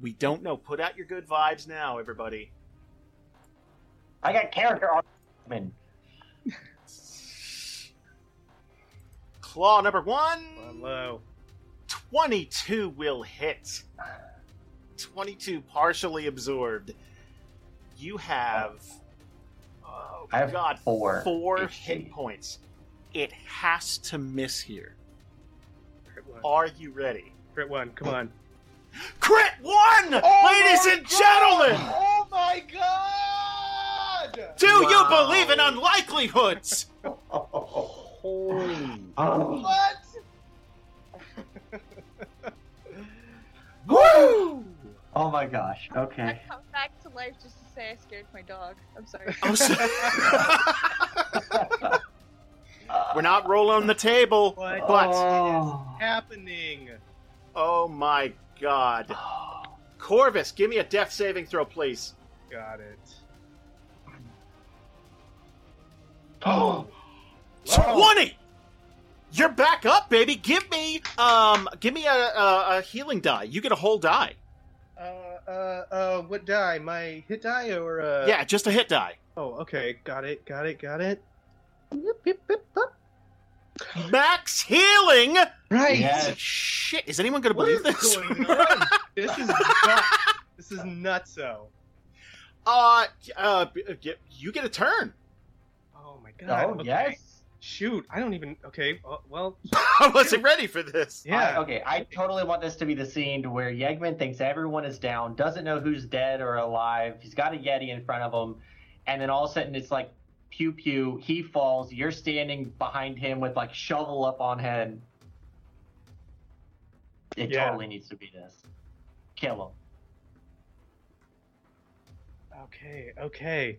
We don't know. Put out your good vibes now, everybody. I got character argument. Claw number one. Hello. 22 will hit. 22 partially absorbed. You have. Oh, I have God. four Four HP. hit points. It has to miss here. Crit one. Are you ready? Crit one. Come oh. on. Crit one! Oh ladies and gentlemen! Oh my god! Do you believe in unlikelihoods? Holy. What? Woo! Oh my gosh. Okay. Come back to life just to say I scared my dog. I'm sorry. I'm sorry. We're not rolling the table, What but Oh. happening? oh my god. Corvis, give me a death saving throw, please. Got it. Oh. 20! You're back up, baby. Give me um give me a, a, a healing die. You get a whole die. Uh, uh, uh, what die? My hit die or uh? yeah, just a hit die. Oh, okay. Got it. Got it. Got it. Max healing! Right. Yes. Shit, is anyone gonna What believe is this? going on? This is nuts. This is nutso. uh, uh, you get a turn. Oh my god. Oh okay. yes. Shoot, I don't even. Okay, uh, well, I wasn't ready for this. yeah. I- okay, I totally want this to be the scene to where Yegman thinks everyone is down, doesn't know who's dead or alive. He's got a Yeti in front of him, and then all of a sudden it's like pew pew. He falls. You're standing behind him with like shovel up on head. It Yeah. totally needs to be this. Kill him. Okay, okay.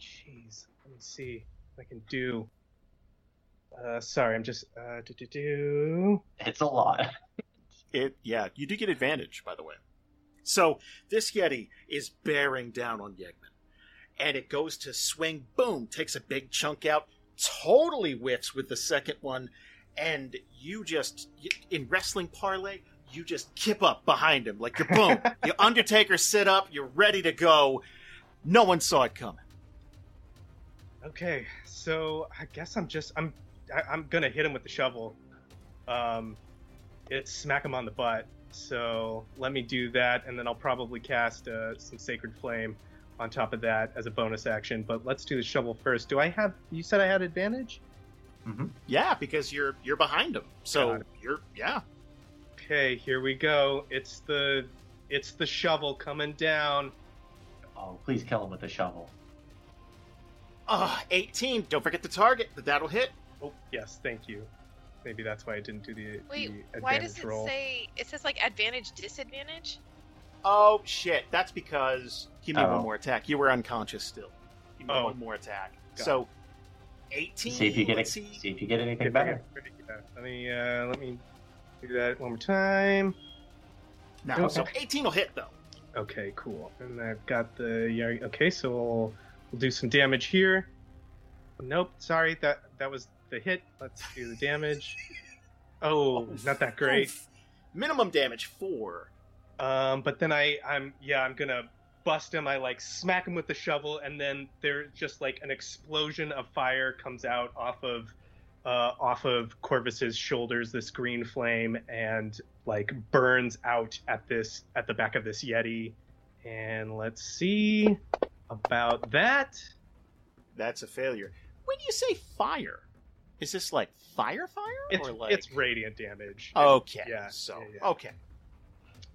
Jeez, let me see what I can do. Uh, sorry, I'm just uh, do do do. It's a lot. It yeah, you do get advantage, by the way. So this Yeti is bearing down on Yegman. And it goes to swing, boom, takes a big chunk out, totally whiffs with the second one, and you just in wrestling parlay, you just kip up behind him like you're boom. you Undertaker sit up, you're ready to go. No one saw it coming. Okay, so I guess I'm just I'm I, I'm gonna hit him with the shovel. Um, it's smack him on the butt. So let me do that, and then I'll probably cast uh, some sacred flame on top of that as a bonus action. But let's do the shovel first. Do I have? You said I had advantage. Yeah, because you're you're behind him. So you're yeah. Okay, here we go. It's the it's the shovel coming down. Oh, please kill him with the shovel. Uh 18. Don't forget the target. That'll hit. Oh yes, thank you. Maybe that's why I didn't do the, Wait, the why advantage does it roll. say it says like advantage disadvantage? Oh shit! That's because he made Oh. one more attack. You were unconscious still. You made Oh. one more attack. Got so, eighteen. See if you get let's see. See if you get anything If better. yeah, Let me uh, let me do that one more time. No, so eighteen will hit though. Okay, cool. And I've got the yeah. Okay, so we'll, we'll do some damage here. Nope, sorry that that was the hit. Let's do the damage. Oh, not that great. Minimum damage four. Um, but then I I'm yeah I'm gonna bust him. I like smack him with the shovel, and then there just like an explosion of fire comes out off of uh, off of Corvis's shoulders. This green flame and like burns out at this at the back of this yeti. And let's see about that. That's a failure. When you say fire, is this like fire fire It's, or like? it's radiant damage. okay. Yeah. So yeah, yeah. okay.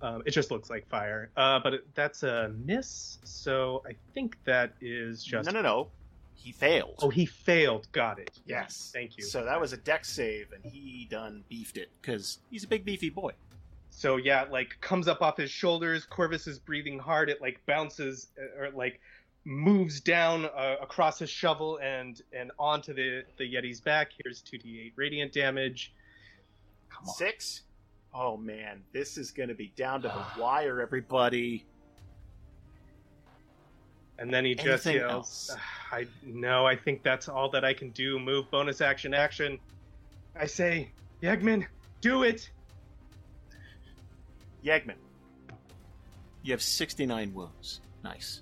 Um, it just looks like fire. Uh, but it, that's a miss. So I think that is just. No, no, no. He failed. Oh, he failed. Got it. yes. Thank you. So that was a dex save, and he done beefed it because he's a big beefy boy. So yeah, like comes up off his shoulders. Corvis is breathing hard. It like bounces uh, or like moves down uh, across his shovel and and onto the the Yeti's back. Here's 2d8 radiant damage. Six? Oh man, this is going to be down to the wire, everybody. And then he just Anything yells, "I no, I think that's all that I can do. Move, bonus action, action." I say, Yegman, do it. Yegman, you have 69 wounds. Nice.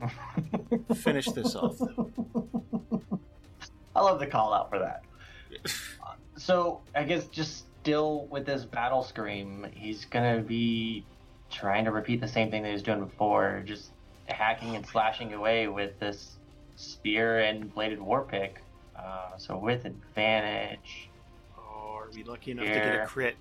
Finish this off. I love the call out for that. So I guess just still with this battle scream, he's gonna be trying to repeat the same thing that he was doing before, just hacking and slashing away with this spear and bladed war pick. Uh, so with advantage. Oh, are we lucky enough to get a crit?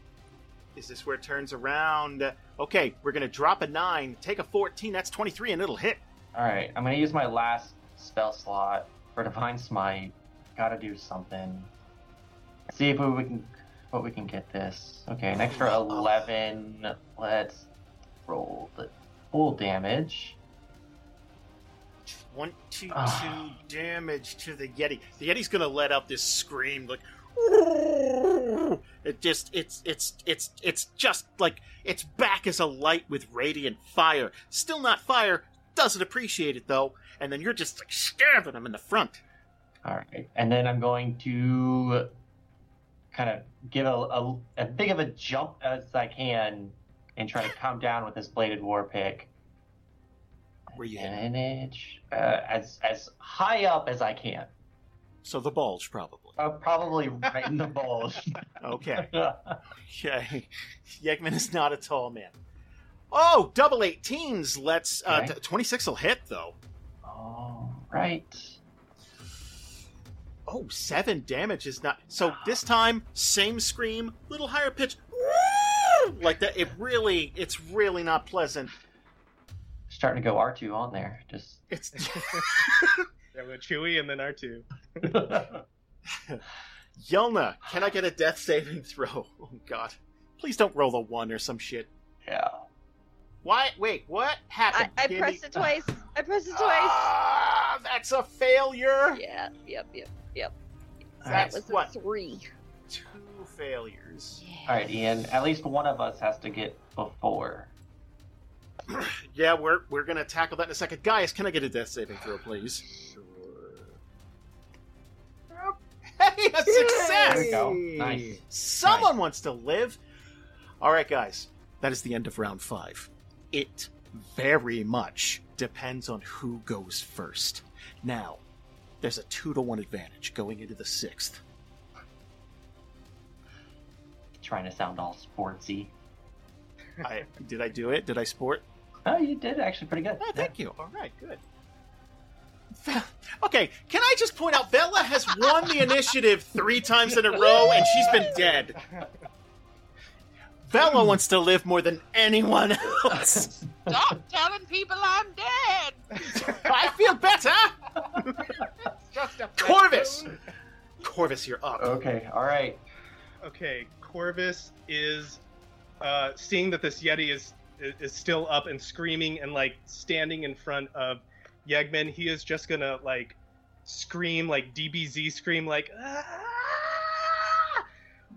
Is this where it turns around? Okay, we're going to drop a 9, take a 14, that's 23, and it'll hit. All right, I'm gonna use my last spell slot for divine smite. Gotta do something. See if we can what we can get this. Okay, an extra eleven. Let's roll the full damage. 22 Ah. damage to the Yeti. The Yeti's to let out this scream like it just it's it's it's it's just like its back is alight with radiant fire. Still not fire, doesn't appreciate it though. And then you're just like stabbing him in the front. All right, and then I'm going to kind of give a, a, a big of a jump as I can and try to come down with this bladed war pick. Where you Advantage uh, as as high up as I can. So the bulge probably. Uh, probably right in the bulge. Okay. Okay. Yegman is not a tall man. Oh, double 18s. Let's. Uh, Okay. t- 26 will hit, though. Oh, right. Oh, seven damage is not. So this time, same scream, little higher pitch. Like that. It really. It's really not pleasant. Starting to go R2 on there. Just It's. Yeah, with Chewie and then R2. Yialna, can I get a death saving throw? Oh, God. Please don't roll a one or some shit. Yeah. Why? Wait, what I, happened? I Candy? pressed it twice. I pressed it twice. Ah, that's a failure. Yeah, yep, yep, yep. All that right. was a what? three. Two failures. All right, Ian. At least one of us has to get before. Yeah, we're we're gonna tackle that in a second. Guys, can I get a death saving throw, please? Sure. Hey, a success! There we go. Nice. Someone wants to live. All right, guys, that is the end of round five. It very much depends on who goes first. Now, there's a two to one advantage going into the sixth. Trying to sound all sportsy. I did I do it? Did I sport? Oh, you did actually pretty good. Oh, thank you. All right, good. Okay, can I just point out Vela has won the initiative three times in a row and she's been dead. Vela wants to live more than anyone else. Stop telling people I'm dead. I feel better. Just a Corvis. Corvis, you're up. Okay. All right. Okay, Corvis is uh, seeing that this Yeti is is still up and screaming and like standing in front of Yegman. He is just gonna like scream like DBZ scream like "Ah!"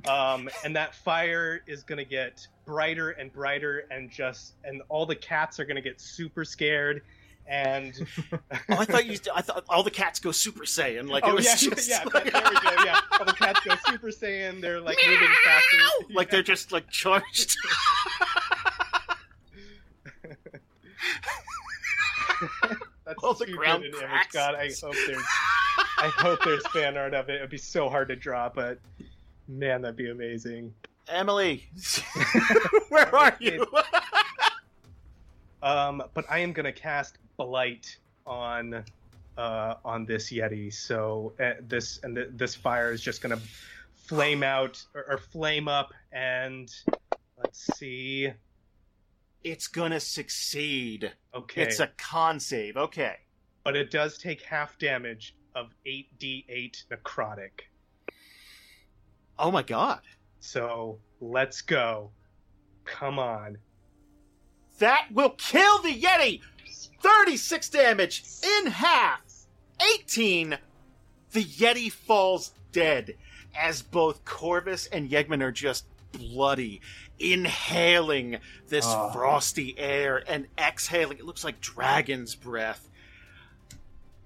Um, and that fire is gonna get brighter and brighter and just and all the cats are gonna get super scared and Oh, I thought you. I thought all the cats go Super Saiyan. Like it oh was yeah, just yeah, like, there we go. Yeah, all the cats go Super Saiyan. They're like moving faster. like they're just like charged. That's All the ground good an image. cracks. God, I hope there's, I hope there's fan art of it. It'd be so hard to draw, but man, that'd be amazing. Emily, where are you? Um, but I am gonna cast blight on, uh, on this yeti. So uh, this and th- this fire is just gonna flame out or, or flame up, and let's see. It's gonna succeed. Okay, It's a con save. Okay. but it does take half damage of 8d8 necrotic. Oh my god. So let's go. come on. That will kill the Yeti! 36 damage in half! 18! The Yeti falls dead as both Corvis and Yegman are just bloody, inhaling this Oh. frosty air and exhaling. It looks like dragon's breath.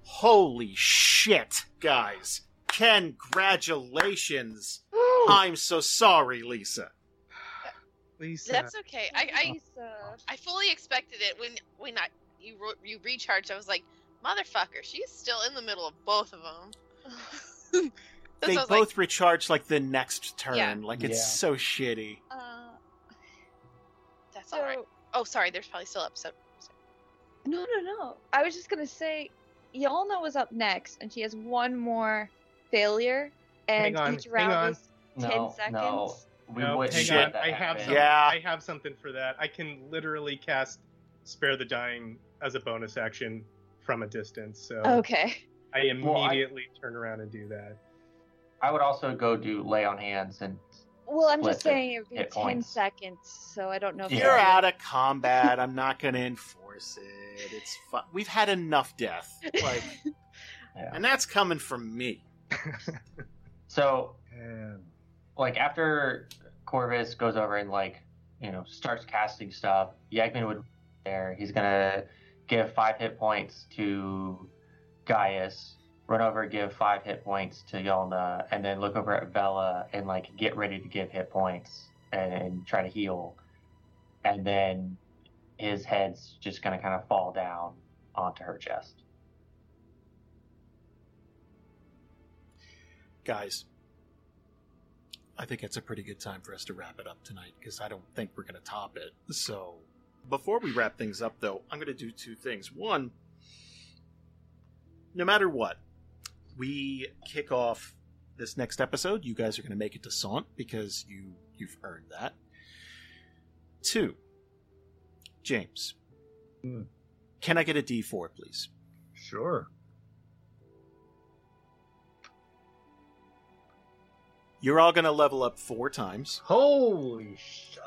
Holy shit, guys. Congratulations. I'm so sorry, Lisa. Lisa. That's okay. I I, I fully expected it when when I you you recharged. I was like, motherfucker, she's still in the middle of both of them. They I was both recharge like the next turn. Yeah. Like it's Yeah. so shitty. Uh, That's all right. Oh, sorry. There's probably still episode. no, no, no. I was just gonna say, Yialna was up next, and she has one more failure, and Hang on, each hang round on. Is ten seconds. no. We No, wouldn't hang on. I have happen. something. Yeah. I have something for that. I can literally cast Spare the Dying as a bonus action from a distance. So Okay. I Well, I- immediately turn around and do that. I would also go do lay on hands and Well, I'm just saying it would be ten points. seconds, so I don't know if You're out of combat. I'm not going to enforce it. It's fun. We've had enough death. Like, Yeah. and that's coming from me. So, And like after Corvis goes over and like you know starts casting stuff, Yagman would there. He's gonna give five hit points to Gaius, run over, give five hit points to Yialna, and then look over at Vela and like get ready to give hit points and, and try to heal. And then his head's just gonna kind of fall down onto her chest. Guys, I think it's a pretty good time for us to wrap it up tonight because I don't think we're going to top it. So, before we wrap things up, though, I'm going to do two things. One, no matter what, we kick off this next episode. You guys are going to make it to Sont because you you've earned that. Two, James, Hmm. can I get a D4, please? sure. You're all going to level up four times. Holy sh!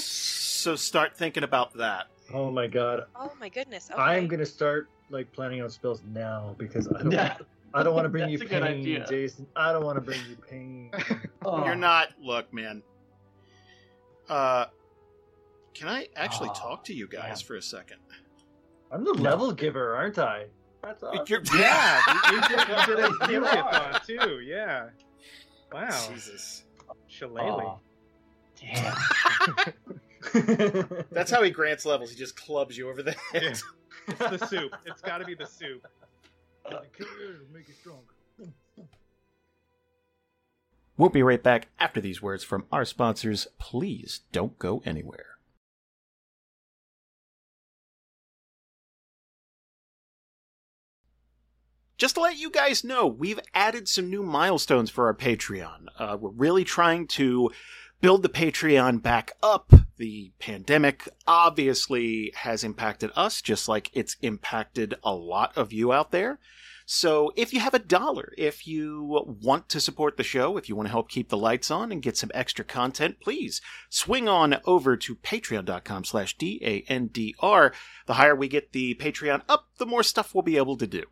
So start thinking about that. Oh my god. Oh my goodness. Okay. I'm gonna start like planning out spells now because I don't. Yeah. I don't want to bring you That's a good pain, idea. Jason. I don't want to bring you pain. Oh. You're not. Look, man. Uh, can I actually Oh, talk to you guys damn. for a second? I'm the level giver, aren't I? That's awesome. You're- Yeah, you, you did, you did a You you are. too. Yeah. Wow. Jesus. Shillelagh. Oh, damn. That's how he grants levels. He just clubs you over the head. Yeah. It's the soup. It's got to be the soup. Make it strong. We'll be right back after these words from our sponsors. Please don't go anywhere. Just to let you guys know, we've added some new milestones for our Patreon. Uh, we're really trying to build the Patreon back up. The pandemic obviously has impacted us, just like it's impacted a lot of you out there. So if you have a dollar, if you want to support the show, if you want to help keep the lights on and get some extra content, please swing on over to patreon.com slash D-A-N-D-R. The higher we get the Patreon up, the more stuff we'll be able to do.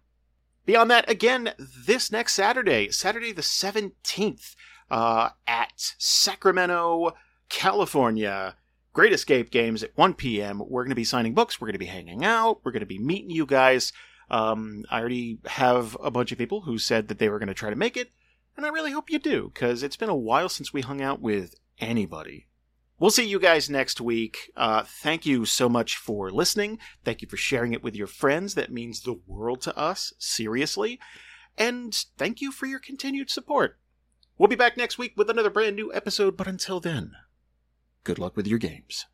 Beyond that, again, this next Saturday, Saturday the 17th, uh, at Sacramento, California, Great Escape Games at 1 p.m. We're going to be signing books. We're going to be hanging out. We're going to be meeting you guys. Um, I already have a bunch of people who said that they were going to try to make it, and I really hope you do, because it's been a while since we hung out with anybody. We'll see you guys next week. Uh, thank you so much for listening. Thank you for sharing it with your friends. That means the world to us, seriously. And thank you for your continued support. We'll be back next week with another brand new episode, but until then, good luck with your games.